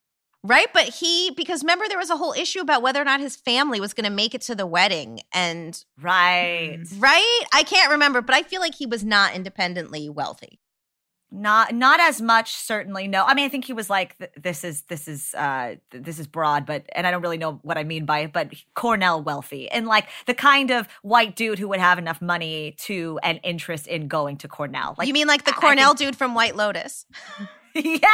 Right, but he because remember there was a whole issue about whether or not his family was going to make it to the wedding, and
right,
right. I can't remember, but I feel like he was not independently wealthy.
Not not as much, certainly. No, I mean I think he was like this is this is uh this is broad, but and I don't really know what I mean by it, but Cornell wealthy and like the kind of white dude who would have enough money to and interest in going to Cornell. Like
you mean like the Cornell think, dude from White Lotus?
yes,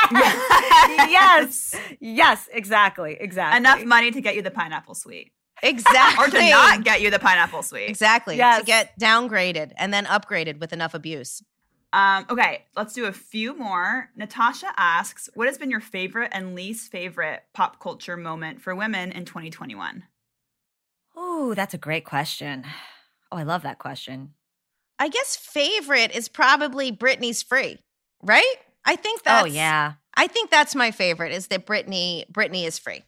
yes, yes, exactly, exactly.
Enough money to get you the pineapple suite.
Exactly.
or to not get you the pineapple suite.
Exactly. Yes. To get downgraded and then upgraded with enough abuse.
Um, okay, let's do a few more. Natasha asks, what has been your favorite and least favorite pop culture moment for women in 2021?
Oh, that's a great question. Oh, I love that question.
I guess favorite is probably Britney's free, right? I think
oh,
that's
Oh yeah.
I think that's my favorite is that Britney Britney is free.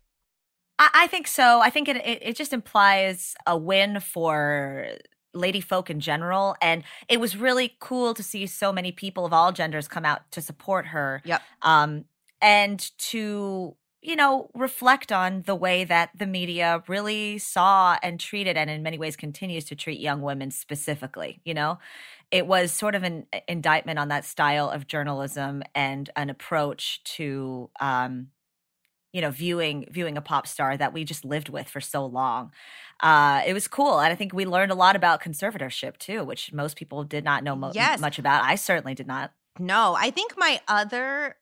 I, I think so. I think it, it, it just implies a win for lady folk in general and it was really cool to see so many people of all genders come out to support her
yep.
um and to you know reflect on the way that the media really saw and treated and in many ways continues to treat young women specifically you know? It was sort of an indictment on that style of journalism and an approach to um you know viewing viewing a pop star that we just lived with for so long uh, it was cool. And I think we learned a lot about conservatorship too, which most people did not know mo- yes. much about. I certainly did not.
No, I think my other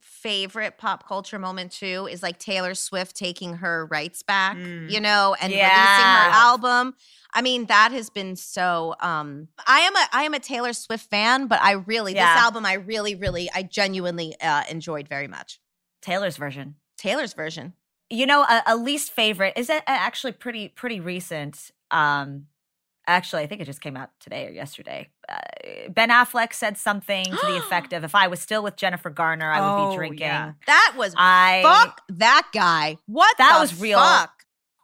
favorite pop culture moment too is like Taylor Swift taking her rights back, mm. you know, and yeah. releasing her album. I mean, that has been so um I am a I am a Taylor Swift fan, but I really yeah. this album I really really I genuinely uh, enjoyed very much.
Taylor's version.
Taylor's version
you know a, a, least favorite is actually pretty pretty recent um actually i think it just came out today or yesterday uh, ben affleck said something to the effect of if i was still with jennifer garner i would
oh,
be drinking
yeah. that was i fuck that guy what
that was real
fuck?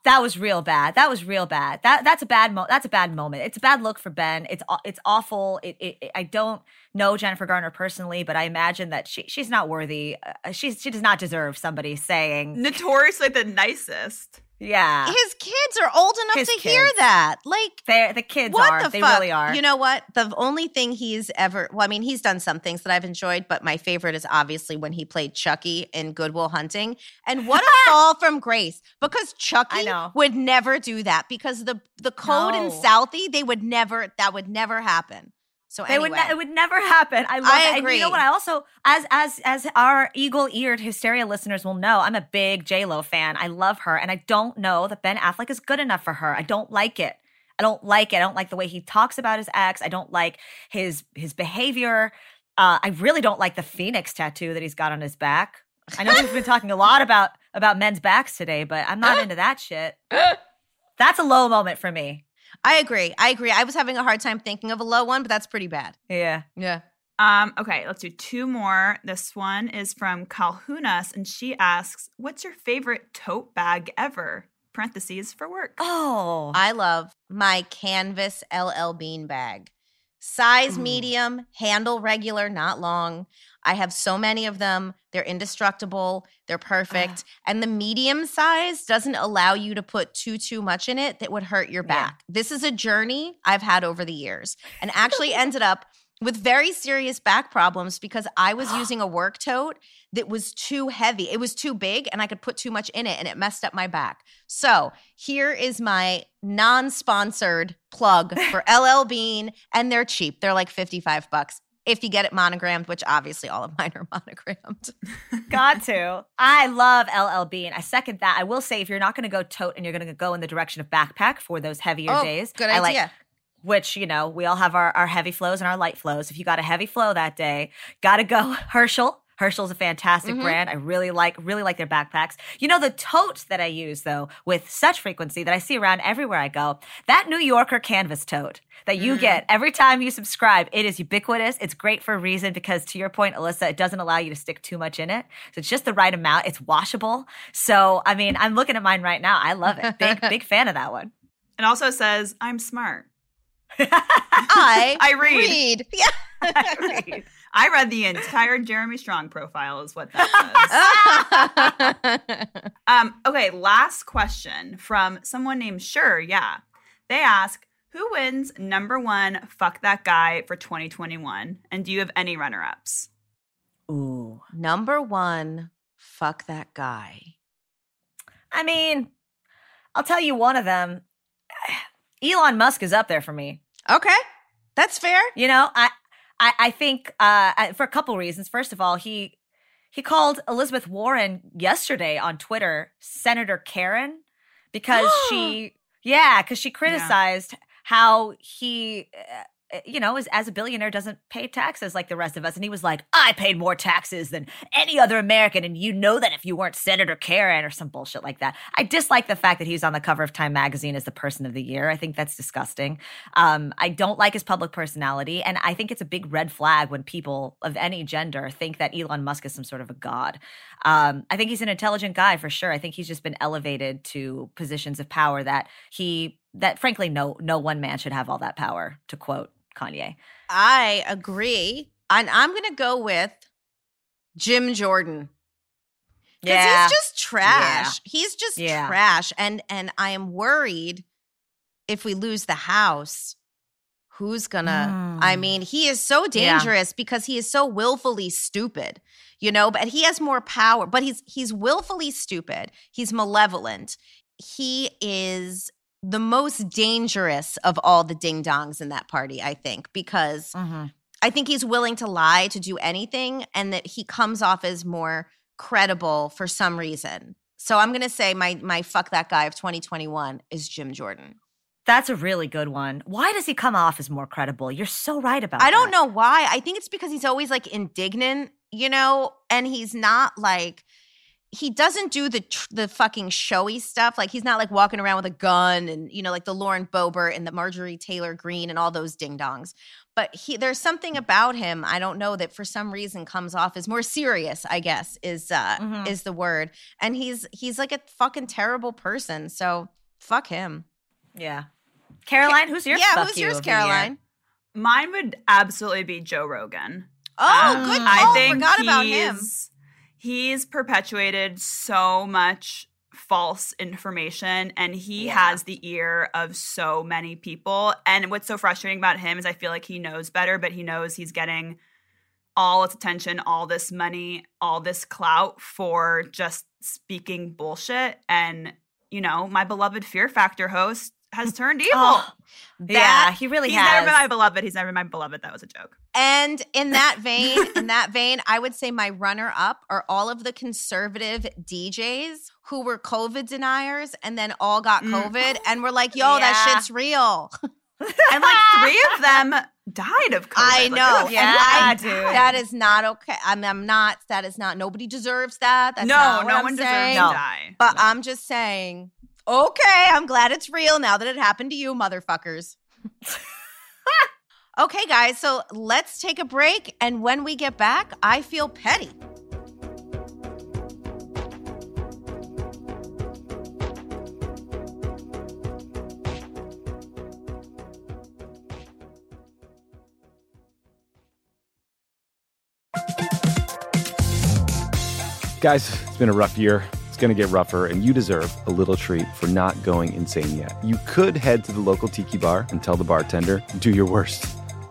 That was real bad. That was real bad. That that's a bad mo- that's a bad moment. It's a bad look for Ben. It's it's awful. It, it, it, I don't know Jennifer Garner personally, but I imagine that she she's not worthy. Uh, she's she does not deserve somebody saying
notoriously the nicest.
Yeah.
His kids are old enough His to kids. hear that. Like
They're, the kids what are. The they fuck? really are.
You know what? The only thing he's ever well, I mean, he's done some things that I've enjoyed, but my favorite is obviously when he played Chucky in Good Will Hunting. And what a fall from grace. Because Chucky would never do that. Because the the code no. in Southie, they would never that would never happen. So anyway.
would ne- it would never happen. I love I it. agree. And you know what? I also, as as as our eagle eared hysteria listeners will know, I'm a big J Lo fan. I love her, and I don't know that Ben Affleck is good enough for her. I don't like it. I don't like it. I don't like the way he talks about his ex. I don't like his his behavior. Uh, I really don't like the phoenix tattoo that he's got on his back. I know we've been talking a lot about about men's backs today, but I'm not into that shit. That's a low moment for me.
I agree. I agree. I was having a hard time thinking of a low one, but that's pretty bad.
Yeah.
Yeah.
Um, okay, let's do two more. This one is from Calhunas, and she asks, What's your favorite tote bag ever? Parentheses for work.
Oh.
I love my canvas LL Bean bag. Size Ooh. medium, handle regular, not long. I have so many of them. They're indestructible. They're perfect. Uh. And the medium size doesn't allow you to put too too much in it that would hurt your back. Yeah. This is a journey I've had over the years and actually ended up with very serious back problems because I was using a work tote that was too heavy. It was too big and I could put too much in it and it messed up my back. So, here is my non-sponsored plug for LL Bean and they're cheap. They're like 55 bucks if you get it monogrammed, which obviously all of mine are monogrammed.
Got to. I love LL Bean. I second that. I will say if you're not going to go tote and you're going to go in the direction of backpack for those heavier
oh,
days,
good idea.
Like, which, you know, we all have our, our heavy flows and our light flows. If you got a heavy flow that day, got to go Herschel. Herschel's a fantastic mm-hmm. brand. I really like really like their backpacks. You know the tote that I use though with such frequency that I see around everywhere I go. That New Yorker canvas tote that you mm. get every time you subscribe. It is ubiquitous. It's great for a reason because to your point, Alyssa, it doesn't allow you to stick too much in it. So it's just the right amount. It's washable. So I mean, I'm looking at mine right now. I love it. Big big fan of that one.
It also says I'm smart.
I
I read.
read. Yeah.
I read. I read the entire Jeremy Strong profile, is what that says. um, okay, last question from someone named Sure. Yeah. They ask, who wins number one fuck that guy for 2021? And do you have any runner ups?
Ooh. Number one, fuck that guy.
I mean, I'll tell you one of them. Elon Musk is up there for me.
Okay. That's fair.
You know, I I, I think uh, for a couple reasons. First of all, he he called Elizabeth Warren yesterday on Twitter Senator Karen because she yeah because she criticized yeah. how he uh, you know, as, as a billionaire, doesn't pay taxes like the rest of us. And he was like, I paid more taxes than any other American. And you know that if you weren't Senator Karen or some bullshit like that. I dislike the fact that he's on the cover of Time magazine as the person of the year. I think that's disgusting. Um, I don't like his public personality. And I think it's a big red flag when people of any gender think that Elon Musk is some sort of a god. Um, I think he's an intelligent guy for sure. I think he's just been elevated to positions of power that he that frankly no no one man should have all that power to quote Kanye.
I agree. And I'm going to go with Jim Jordan. Yeah. he's just trash. Yeah. He's just yeah. trash. And and I am worried if we lose the house, who's gonna mm. I mean, he is so dangerous yeah. because he is so willfully stupid. You know, but he has more power, but he's he's willfully stupid. He's malevolent. He is the most dangerous of all the ding dongs in that party, I think, because mm-hmm. I think he's willing to lie to do anything and that he comes off as more credible for some reason. So I'm going to say my my fuck that guy of 2021 is Jim Jordan.
That's a really good one. Why does he come off as more credible? You're so right about
I
that.
don't know why. I think it's because he's always like indignant, you know, and he's not like he doesn't do the the fucking showy stuff. Like he's not like walking around with a gun and you know like the Lauren Boebert and the Marjorie Taylor Greene and all those ding dongs. But he there's something about him I don't know that for some reason comes off as more serious. I guess is uh mm-hmm. is the word. And he's he's like a fucking terrible person. So fuck him.
Yeah. Caroline, who's yours?
Yeah, who's yours, Caroline?
Mine would absolutely be Joe Rogan.
Oh, um, good. Oh, I think forgot about him
he's perpetuated so much false information and he yeah. has the ear of so many people and what's so frustrating about him is i feel like he knows better but he knows he's getting all its attention all this money all this clout for just speaking bullshit and you know my beloved fear factor host has turned evil. Oh,
yeah, he really
he's
has.
Never been my beloved. He's never been my beloved. That was a joke.
And in that vein, in that vein, I would say my runner up are all of the conservative DJs who were COVID deniers and then all got mm. COVID mm. and were like, yo, yeah. that shit's real.
and like three of them died of COVID.
I know.
Like,
yeah, I, dude. That is not okay. I mean, I'm not. That is not. Nobody deserves that. That's
no,
no
one
saying.
deserves to die.
But no. I'm just saying Okay, I'm glad it's real now that it happened to you, motherfuckers. okay, guys, so let's take a break. And when we get back, I feel petty.
Guys, it's been a rough year It's going to get rougher, and you deserve a little treat for not going insane yet. You could head to the local tiki bar and tell the bartender, do your worst.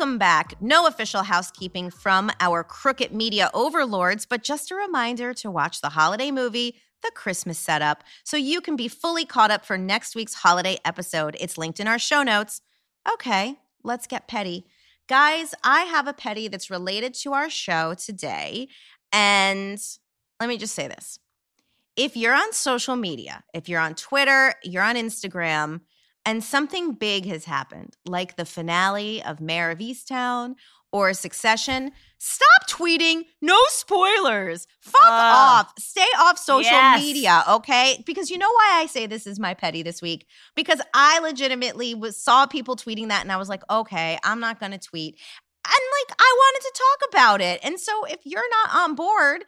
Welcome back. No official housekeeping from our crooked media overlords, but just a reminder to watch the holiday movie, The Christmas Setup, so you can be fully caught up for next week's holiday episode. It's linked in our show notes. Okay, let's get petty. Guys, I have a petty that's related to our show today. And let me just say this if you're on social media, if you're on Twitter, you're on Instagram, and something big has happened, like the finale of Mare of Easttown or Succession, stop tweeting no spoilers. Fuck uh, off. Stay off social yes. media, okay? Because you know why I say this is my petty this week? Because I legitimately was saw people tweeting that and I was like, "Okay, I'm not going to tweet." And like I wanted to talk about it. And so if you're not on board,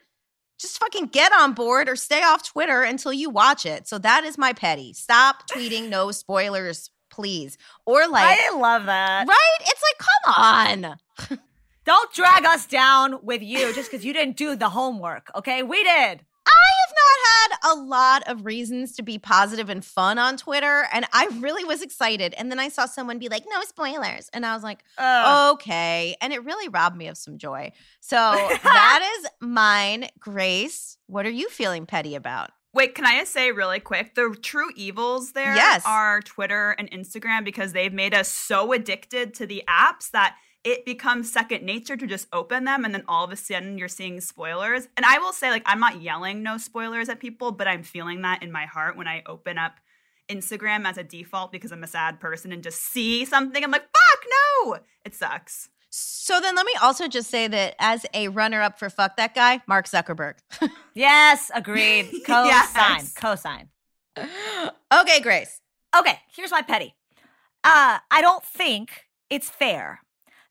just fucking get on board or stay off Twitter until you watch it. So that is my petty. Stop tweeting no spoilers, please. Or like
I love that.
Right? It's like, come on.
Don't drag us down with you just because you didn't do the homework. Okay, we did.
I have not had a lot of reasons to be positive and fun on Twitter, and I really was excited. And then I saw someone be like, "No spoilers," and I was like, "Okay," and it really robbed me of some joy. So that is mine. Grace, what are you feeling petty about?
Wait, can I just say really quick? The true evils there yes. are Twitter and Instagram because they've made us so addicted to the apps that it becomes second nature to just open them and then all of a sudden you're seeing spoilers. And I will say, like, I'm not yelling no spoilers at people, but I'm feeling that in my heart when I open up Instagram as a default because I'm a sad person and just see something. I'm like, fuck, no, it sucks.
So then let me also just say that as a runner up for fuck that guy, Mark Zuckerberg.
yes, agreed. Co sign. Co sign.
Okay, Grace.
Okay, here's my petty. Uh, I don't think it's fair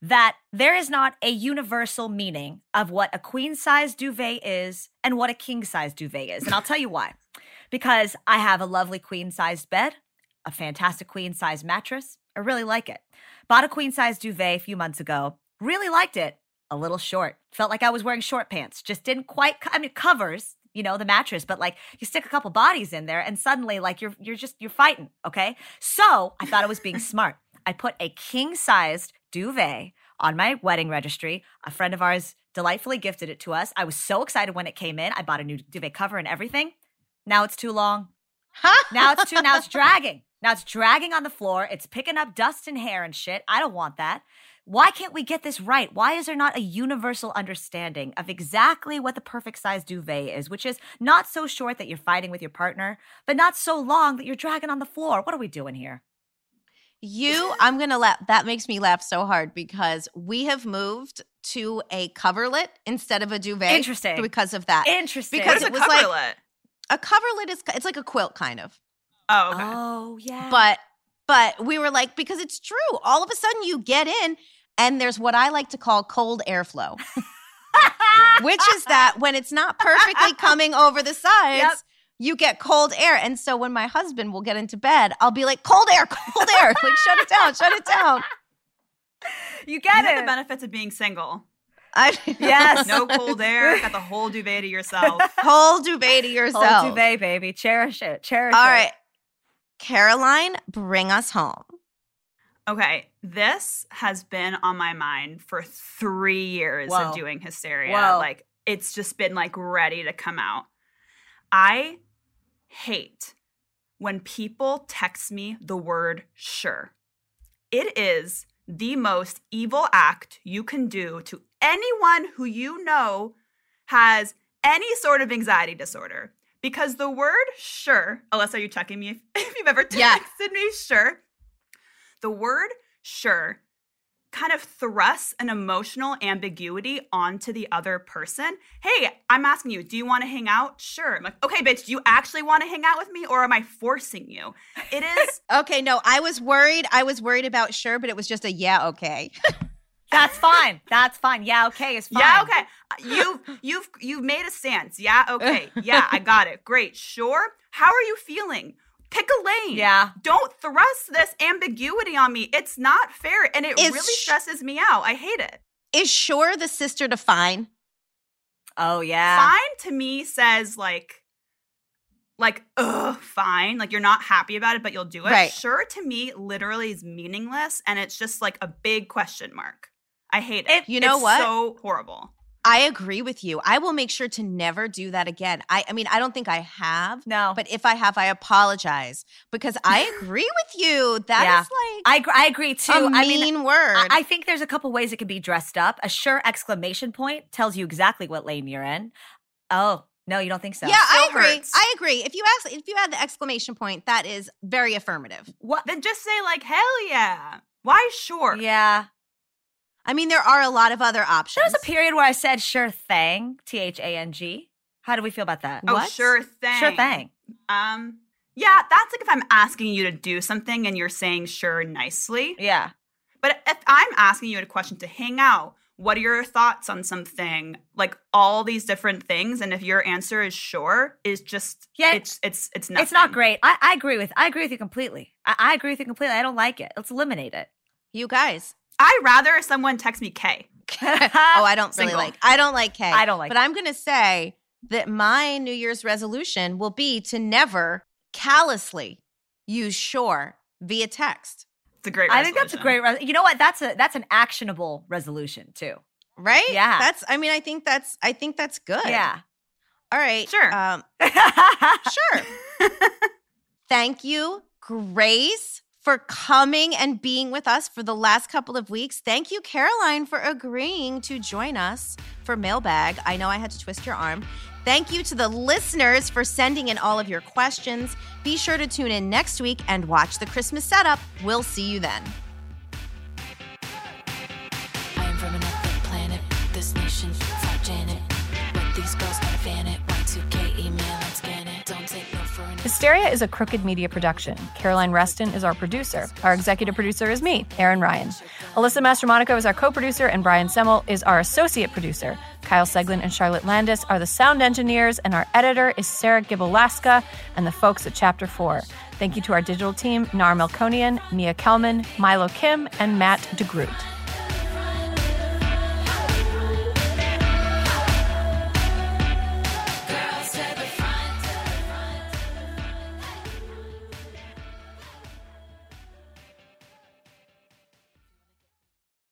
that there is not a universal meaning of what a queen size duvet is and what a king size duvet is. And I'll tell you why. Because I have a lovely queen sized bed, a fantastic queen size mattress. I really like it. Bought a queen size duvet a few months ago. Really liked it. A little short. Felt like I was wearing short pants. Just didn't quite, I mean, covers, you know, the mattress, but like you stick a couple bodies in there and suddenly like you're, you're just, you're fighting. Okay. So I thought I was being smart. I put a king sized duvet on my wedding registry. A friend of ours delightfully gifted it to us. I was so excited when it came in. I bought a new duvet cover and everything. Now it's too long. now it's too now it's dragging. Now it's dragging on the floor. It's picking up dust and hair and shit. I don't want that. Why can't we get this right? Why is there not a universal understanding of exactly what the perfect size duvet is, which is not so short that you're fighting with your partner, but not so long that you're dragging on the floor? What are we doing here?
You, I'm gonna laugh. That makes me laugh so hard because we have moved to a coverlet instead of a duvet.
Interesting.
Because of that.
Interesting.
Because it was coverlet? like
a coverlet is it's like a quilt kind of.
Oh, okay.
Oh, yeah.
But but we were like because it's true. All of a sudden you get in and there's what I like to call cold airflow. which is that when it's not perfectly coming over the sides, yep you get cold air. And so when my husband will get into bed, I'll be like, cold air, cold air. like, shut it down, shut it down.
You get
you
it.
the benefits of being single.
I,
yes.
no cold air. Got the whole duvet to yourself.
whole duvet to yourself.
Whole duvet, baby. Cherish it. Cherish
All
it.
All right. Caroline, bring us home.
Okay, this has been on my mind for three years Whoa. of doing hysteria.
Whoa.
Like it's just been like ready to come out. I hate when people text me the word sure. It is the most evil act you can do to anyone who you know has any sort of anxiety disorder. Because the word sure, Alyssa, are you checking me if, if you've ever texted me sure? The word sure kind of thrusts an emotional ambiguity onto the other person. Hey, I'm asking you, do you want to hang out? Sure. I'm like, okay, bitch, do you actually want to hang out with me or am I forcing you? It is.
okay, no, I was worried. I was worried about sure, but it was just a yeah, okay.
That's fine. That's fine. Yeah, okay is fine.
Yeah, okay. Uh, you've you've you've made a stance. Yeah, okay. Yeah, I got it. Great. Sure. How are you feeling? Pick a lane.
Yeah.
Don't thrust this ambiguity on me. It's not fair. And it is really stresses me out. I hate it.
Is sure the sister to fine?
Oh yeah.
Fine to me says like like ugh fine like you're not happy about it but you'll do it
right.
sure to me literally is meaningless and it's just like a big question mark I hate it.
You know
it's
what?
So horrible.
I agree with you. I will make sure to never do that again. I, I mean, I don't think I have.
No.
But if I have, I apologize because I agree with you. That
Yeah.
is like
I, I agree too.
a
I
mean word.
I, I think there's a couple ways it can be dressed up. A sure exclamation point tells you exactly what lane you're in. Oh, no, you don't think so?
yeah, I agree.
hurts.
I agree. If you ask, if you add the exclamation point, that is very affirmative.
What?
Then just say like, hell yeah. Why sure?
Yeah.
I mean, there are a lot of other options.
There was a period where I said sure thing, T H A N G. How do we feel about that?
Oh,
What?
sure thing.
Sure thing.
Um, yeah, that's like if I'm asking you to do something and you're saying sure nicely.
Yeah.
But if I'm asking you a question to hang out, what are your thoughts on something? Like all these different things, and if your answer is sure, is just
Yeah,
it's it's it's nothing.
It's not great. I, I agree with I agree with you completely. I, I agree with you completely. I don't like it. Let's eliminate it.
you guys.
I'd rather someone text me K.
oh, I don't really
Single.
like. I don't like K.
I don't like
But I'm going to say that my New Year's resolution will be to never callously use sure via text.
It's a great.
I think that's a great. Res- you know what? That's a that's an actionable resolution too.
Right?
Yeah.
That's. I mean, I think that's. I think that's good.
Yeah.
All right.
Sure.
Um, sure. Thank you, Grace, for coming and being with us for the last couple of weeks. Thank you, Caroline, for agreeing to join us for mailbag. I know I had to twist your arm. Thank you to the listeners for sending in all of your questions. Be sure to tune in next week and watch the Christmas setup. We'll see you then.
Hysteria is a crooked media production. Caroline Reston is our producer. Our executive producer is me, Erin Ryan. Alyssa Mastromonaco is our co producer, and Brian Semmel is our associate producer. Kyle Seglin and Charlotte Landis are the sound engineers, and our editor is Sarah Gibalaska and the folks at Chapter 4. Thank you to our digital team, Nar Melkonian, Mia Kelman, Milo Kim, and Matt DeGroot.